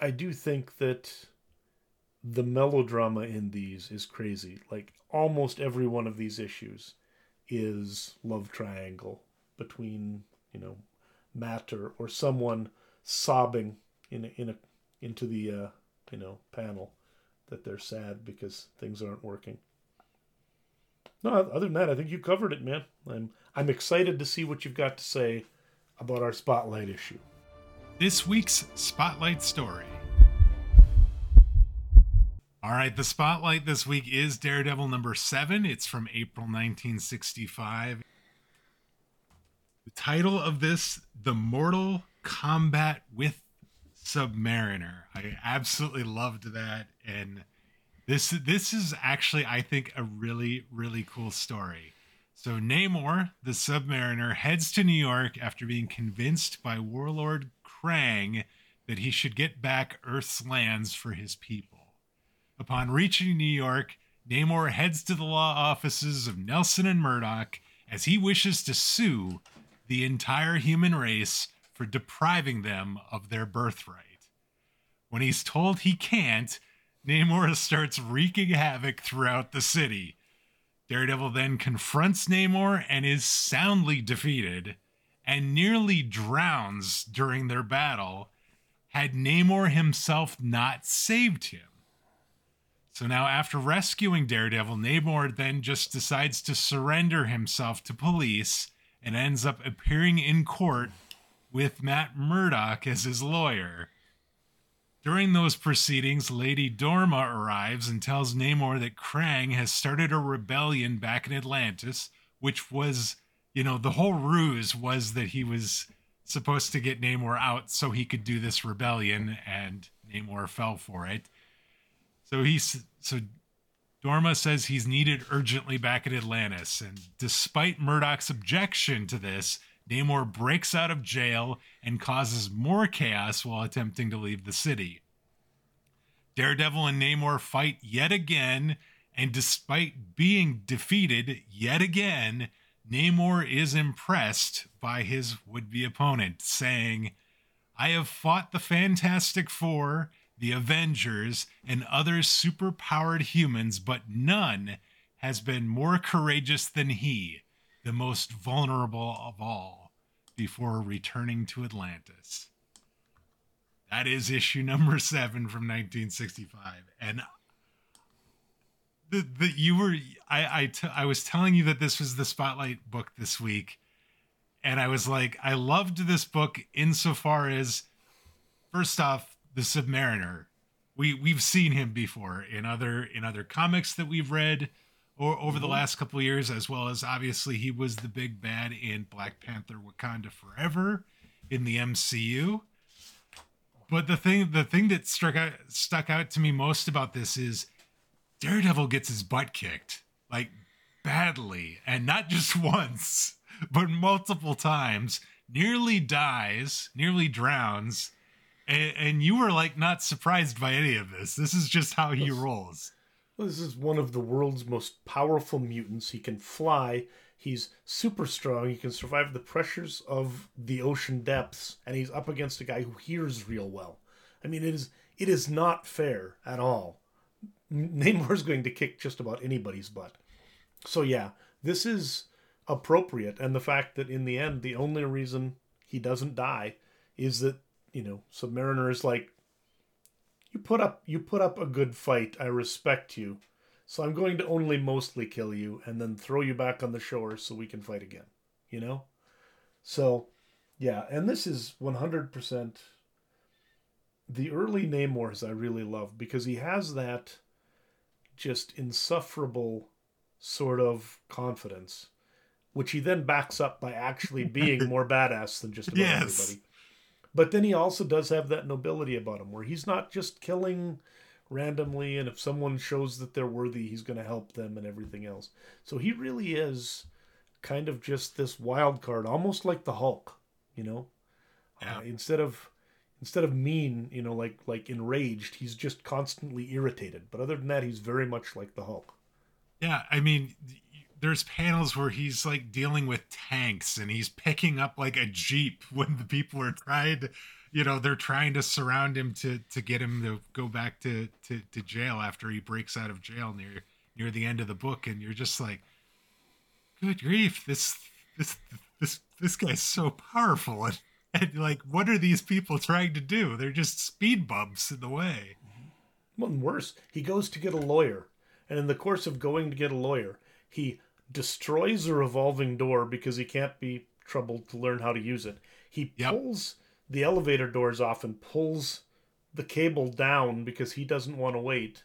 I do think that the melodrama in these is crazy. Like almost every one of these issues is love triangle between, you know, Matt or, or someone sobbing in a, in a into the uh, you know, panel that they're sad because things aren't working. No, other than that, I think you covered it, man. I'm I'm excited to see what you've got to say about our spotlight issue. This week's spotlight story. All right, the spotlight this week is Daredevil number seven. It's from April 1965. The title of this, The Mortal Combat with Submariner. I absolutely loved that. And this this is actually, I think, a really, really cool story. So Namor, the Submariner, heads to New York after being convinced by Warlord Krang that he should get back Earth's lands for his people. Upon reaching New York, Namor heads to the law offices of Nelson and Murdock as he wishes to sue the entire human race for depriving them of their birthright. When he's told he can't, Namor starts wreaking havoc throughout the city. Daredevil then confronts Namor and is soundly defeated and nearly drowns during their battle had Namor himself not saved him. So now, after rescuing Daredevil, Namor then just decides to surrender himself to police and ends up appearing in court with Matt Murdock as his lawyer. During those proceedings, Lady Dorma arrives and tells Namor that Krang has started a rebellion back in Atlantis, which was, you know, the whole ruse was that he was supposed to get Namor out so he could do this rebellion, and Namor fell for it. So he's so Dorma says he's needed urgently back at Atlantis, and despite Murdock's objection to this, Namor breaks out of jail and causes more chaos while attempting to leave the city. Daredevil and Namor fight yet again, and despite being defeated yet again, Namor is impressed by his would be opponent, saying, I have fought the Fantastic Four, the Avengers, and other superpowered humans, but none has been more courageous than he, the most vulnerable of all, before returning to Atlantis. That is issue number seven from 1965. And the, the you were I I, t- I was telling you that this was the spotlight book this week and i was like i loved this book insofar as first off the submariner we we've seen him before in other in other comics that we've read or over the mm-hmm. last couple of years as well as obviously he was the big bad in black panther wakanda forever in the mcu but the thing the thing that struck out stuck out to me most about this is Daredevil gets his butt kicked like badly, and not just once, but multiple times, nearly dies, nearly drowns. And, and you were like not surprised by any of this. This is just how he rolls. This is one of the world's most powerful mutants. He can fly. He's super strong. He can survive the pressures of the ocean depths, and he's up against a guy who hears real well. I mean, it is it is not fair at all. Namor's going to kick just about anybody's butt. So yeah, this is appropriate, and the fact that in the end, the only reason he doesn't die is that you know Submariner is like, you put up you put up a good fight. I respect you, so I'm going to only mostly kill you and then throw you back on the shore so we can fight again. You know, so yeah, and this is 100 percent the early Namors I really love because he has that just insufferable sort of confidence, which he then backs up by actually being more badass than just about yes. everybody. But then he also does have that nobility about him where he's not just killing randomly and if someone shows that they're worthy, he's going to help them and everything else. So he really is kind of just this wild card, almost like the Hulk, you know? Yeah. Uh, instead of instead of mean, you know, like like enraged, he's just constantly irritated. But other than that, he's very much like the Hulk. Yeah, I mean, there's panels where he's like dealing with tanks and he's picking up like a jeep when the people are trying to, you know, they're trying to surround him to to get him to go back to to, to jail after he breaks out of jail near near the end of the book, and you're just like, good grief, this this this this guy's so powerful and and like, what are these people trying to do? They're just speed bumps in the way. Worse, he goes to get a lawyer, and in the course of going to get a lawyer, he destroys a revolving door because he can't be troubled to learn how to use it. He yep. pulls the elevator doors off and pulls the cable down because he doesn't want to wait.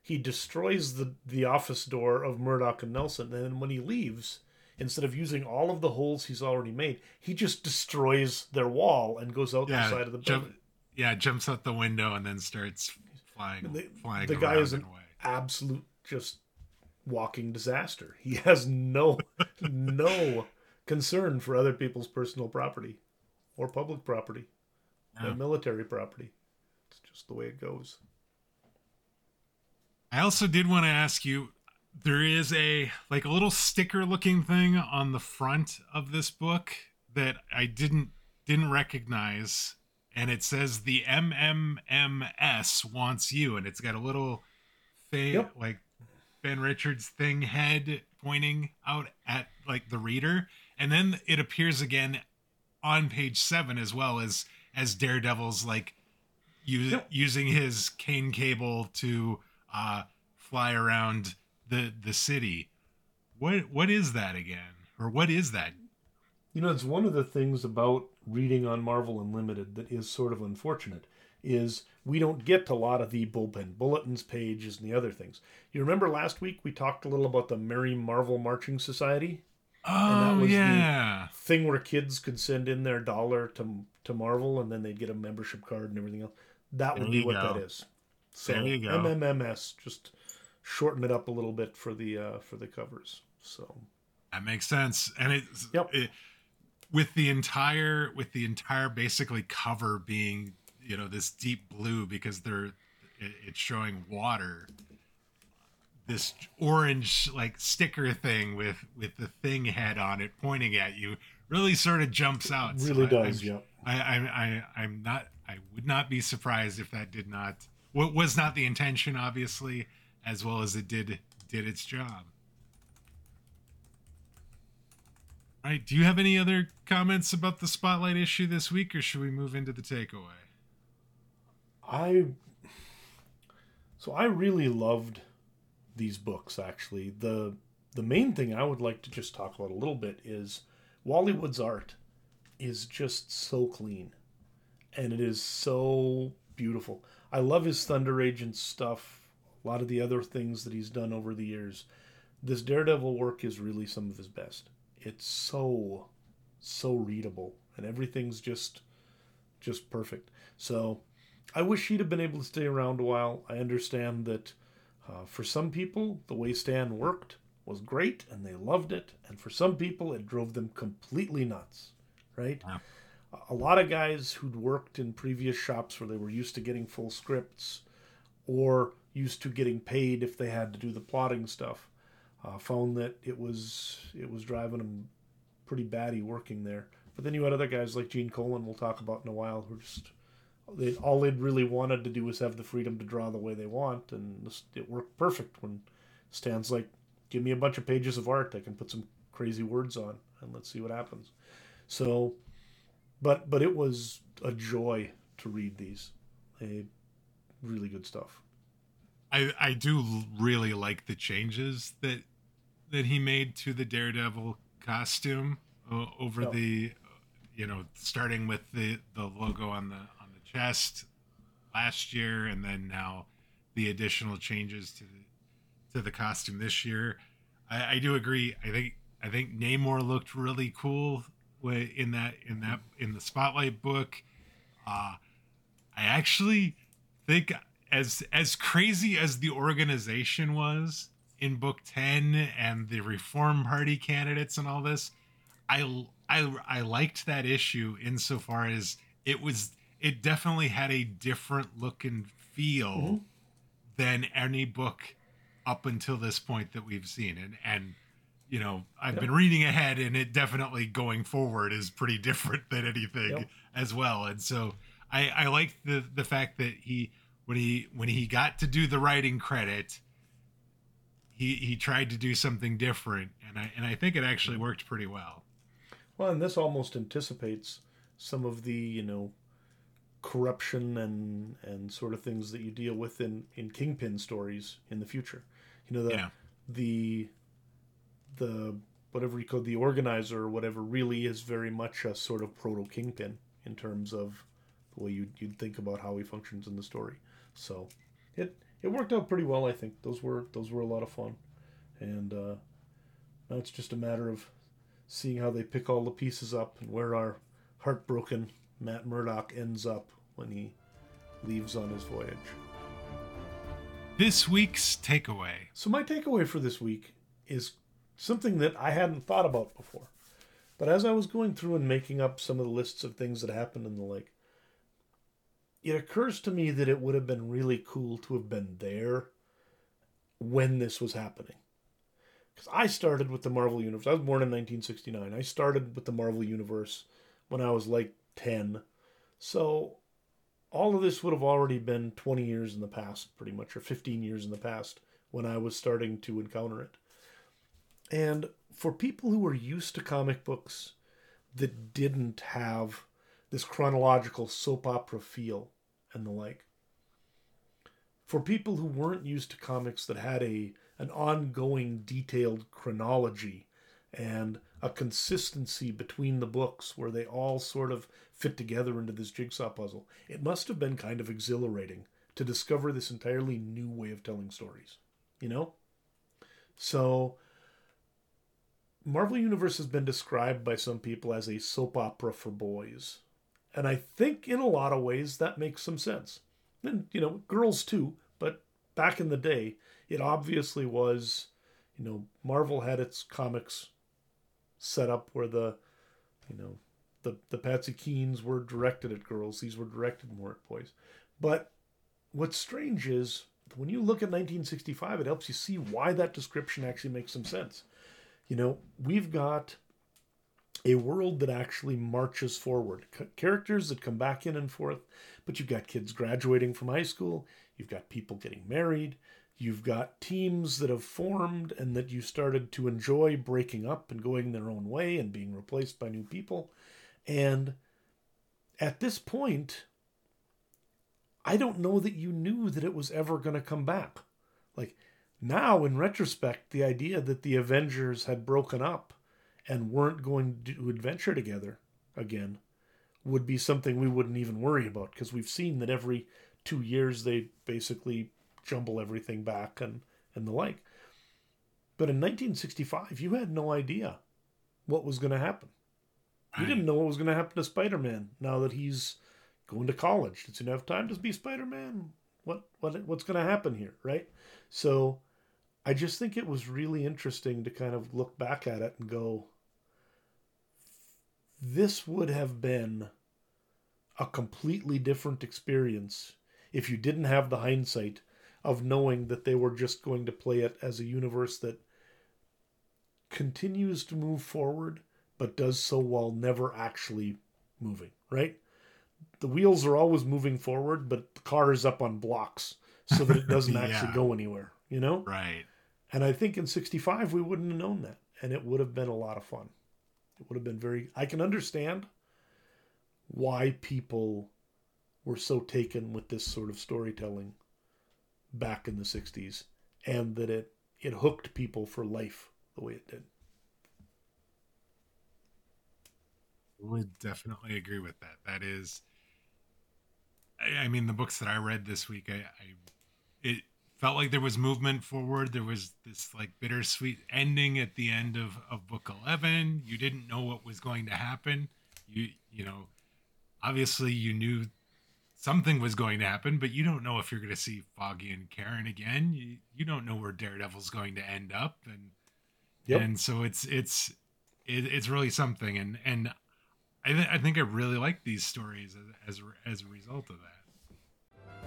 He destroys the, the office door of Murdock and Nelson, and then when he leaves, instead of using all of the holes he's already made, he just destroys their wall and goes out yeah, the side of the jump, building. Yeah, jumps out the window and then starts flying. The, flying the guy is an absolute just walking disaster. He has no no concern for other people's personal property or public property or military property. It's just the way it goes. I also did want to ask you there is a like a little sticker looking thing on the front of this book that I didn't didn't recognize and it says the MMMS wants you and it's got a little thing yep. like Ben Richards thing head pointing out at like the reader and then it appears again on page 7 as well as as Daredevil's like yep. using his cane cable to uh fly around the the city. What what is that again? Or what is that? You know, it's one of the things about reading on Marvel Unlimited that is sort of unfortunate is we don't get a lot of the bullpen bulletins pages and the other things. You remember last week we talked a little about the Merry Marvel Marching Society? Oh and that was yeah, thing where kids could send in their dollar to to Marvel and then they'd get a membership card and everything else. That there would be what go. that is. So there you go. MMMS, just shorten it up a little bit for the uh, for the covers. So that makes sense, and it, yep. it with the entire with the entire basically cover being you know this deep blue because they're it, it's showing water this orange like sticker thing with with the thing head on it pointing at you really sort of jumps out. It really so does, I, yeah. I, I I I'm not I would not be surprised if that did not what was not the intention obviously as well as it did did its job. All right. Do you have any other comments about the spotlight issue this week, or should we move into the takeaway? I so I really loved these books. Actually, the the main thing I would like to just talk about a little bit is Wally Wood's art is just so clean, and it is so beautiful. I love his Thunder Agent stuff a lot of the other things that he's done over the years. This Daredevil work is really some of his best. It's so so readable and everything's just just perfect. So I wish he'd have been able to stay around a while. I understand that uh, for some people, the way Stan worked was great and they loved it. And for some people, it drove them completely nuts, right? A lot of guys who'd worked in previous shops where they were used to getting full scripts or used to getting paid if they had to do the plotting stuff uh, found that it was it was driving them pretty batty working there. But then you had other guys like Gene Colan, we'll talk about in a while, who just they, all they'd really wanted to do was have the freedom to draw the way they want, and it worked perfect when Stan's like, "Give me a bunch of pages of art I can put some crazy words on, and let's see what happens." So, but but it was a joy to read these, a really good stuff. I I do really like the changes that that he made to the Daredevil costume uh, over the you know starting with the the logo on the chest last year and then now the additional changes to the to the costume this year. I, I do agree. I think I think Namor looked really cool in that in that in the spotlight book. Uh, I actually think as as crazy as the organization was in book 10 and the reform party candidates and all this I, I i liked that issue insofar as it was it definitely had a different look and feel Mhm. than any book up until this point that we've seen and and you know i've Yep. been reading ahead and it definitely going forward is pretty different than anything Yep. as well and so i i like the the fact that he when he when he got to do the writing credit he he tried to do something different and i and i think it actually worked pretty well Well, and this almost anticipates some of the you know corruption and and sort of things that you deal with in in kingpin stories in the future. You know the Yeah. the the whatever you call the organizer or whatever really is very much a sort of proto kingpin in terms of the way you'd, you'd think about how he functions in the story. So it it worked out pretty well. I think those were those were a lot of fun, and uh, now it's just a matter of seeing how they pick all the pieces up and where our heartbroken Matt Murdock ends up when he leaves on his voyage. this week's takeaway So my takeaway for this week is something that I hadn't thought about before. But as I was going through and making up some of the lists of things that happened in the lake, it occurs to me that it would have been really cool to have been there when this was happening. Because I started with the Marvel Universe. I was born in 1969. I started with the Marvel Universe when I was like 10. So all of this would have already been 20 years in the past, pretty much, or 15 years in the past when I was starting to encounter it. And for people who were used to comic books that didn't have this chronological soap opera feel and the like, for people who weren't used to comics that had a an ongoing detailed chronology and a consistency between the books where they all sort of fit together into this jigsaw puzzle, it must have been kind of exhilarating to discover this entirely new way of telling stories. You know? So Marvel Universe has been described by some people as a soap opera for boys. And I think in a lot of ways that makes some sense. And, you know, girls too, but back in the day, it obviously was, you know, Marvel had its comics set up where the, you know, the, the Patsy Keens were directed at girls, these were directed more at boys. But what's strange is when you look at 1965, it helps you see why that description actually makes some sense. You know, we've got a world that actually marches forward, C- characters that come back in and forth, but you've got kids graduating from high school, you've got people getting married, you've got teams that have formed and that you started to enjoy breaking up and going their own way and being replaced by new people. And at this point, I don't know that you knew that it was ever going to come back. Like now, in retrospect, the idea that the Avengers had broken up and weren't going to adventure together again would be something we wouldn't even worry about because we've seen that every two years they basically jumble everything back and, and the like. But in 1965, you had no idea what was going to happen. You didn't know what was going to happen to Spider Man now that he's going to college. Does he have time to be Spider Man? What what what's going to happen here, right? So, I just think it was really interesting to kind of look back at it and go, this would have been a completely different experience if you didn't have the hindsight of knowing that they were just going to play it as a universe that continues to move forward but does so while never actually moving, right? The wheels are always moving forward, but the car is up on blocks so that it doesn't actually go anywhere, you know? Right. And I think in 65, we wouldn't have known that. And it would have been a lot of fun. It would have been very, I can understand why people were so taken with this sort of storytelling back in the 60s and that it, it hooked people for life the way it did. Would definitely agree with that. That is, I, I mean, the books that I read this week, I, I, it felt like there was movement forward. There was this like bittersweet ending at the end of of book eleven. You didn't know what was going to happen. You, you know, obviously you knew something was going to happen, but you don't know if you're going to see Foggy and Karen again. You, you don't know where Daredevil's going to end up, and Yep. and so it's it's it, it's really something and and I, th- I think i really like these stories as, as as a result of that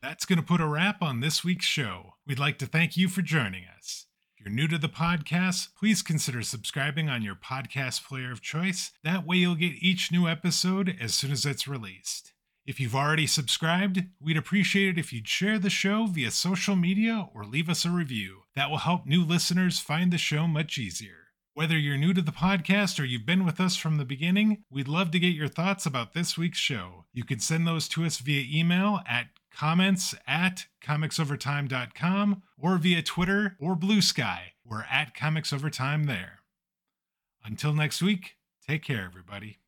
that's going to put a wrap on this week's show we'd like to thank you for joining us you're new to the podcast please consider subscribing on your podcast player of choice that way you'll get each new episode as soon as it's released if you've already subscribed, we'd appreciate it if you'd share the show via social media or leave us a review. That will help new listeners find the show much easier. Whether you're new to the podcast or you've been with us from the beginning, we'd love to get your thoughts about this week's show. You can send those to us via email at comments at comicsovertime.com or via Twitter or Blue Sky. We're at Comics Overtime there. Until next week, take care, everybody.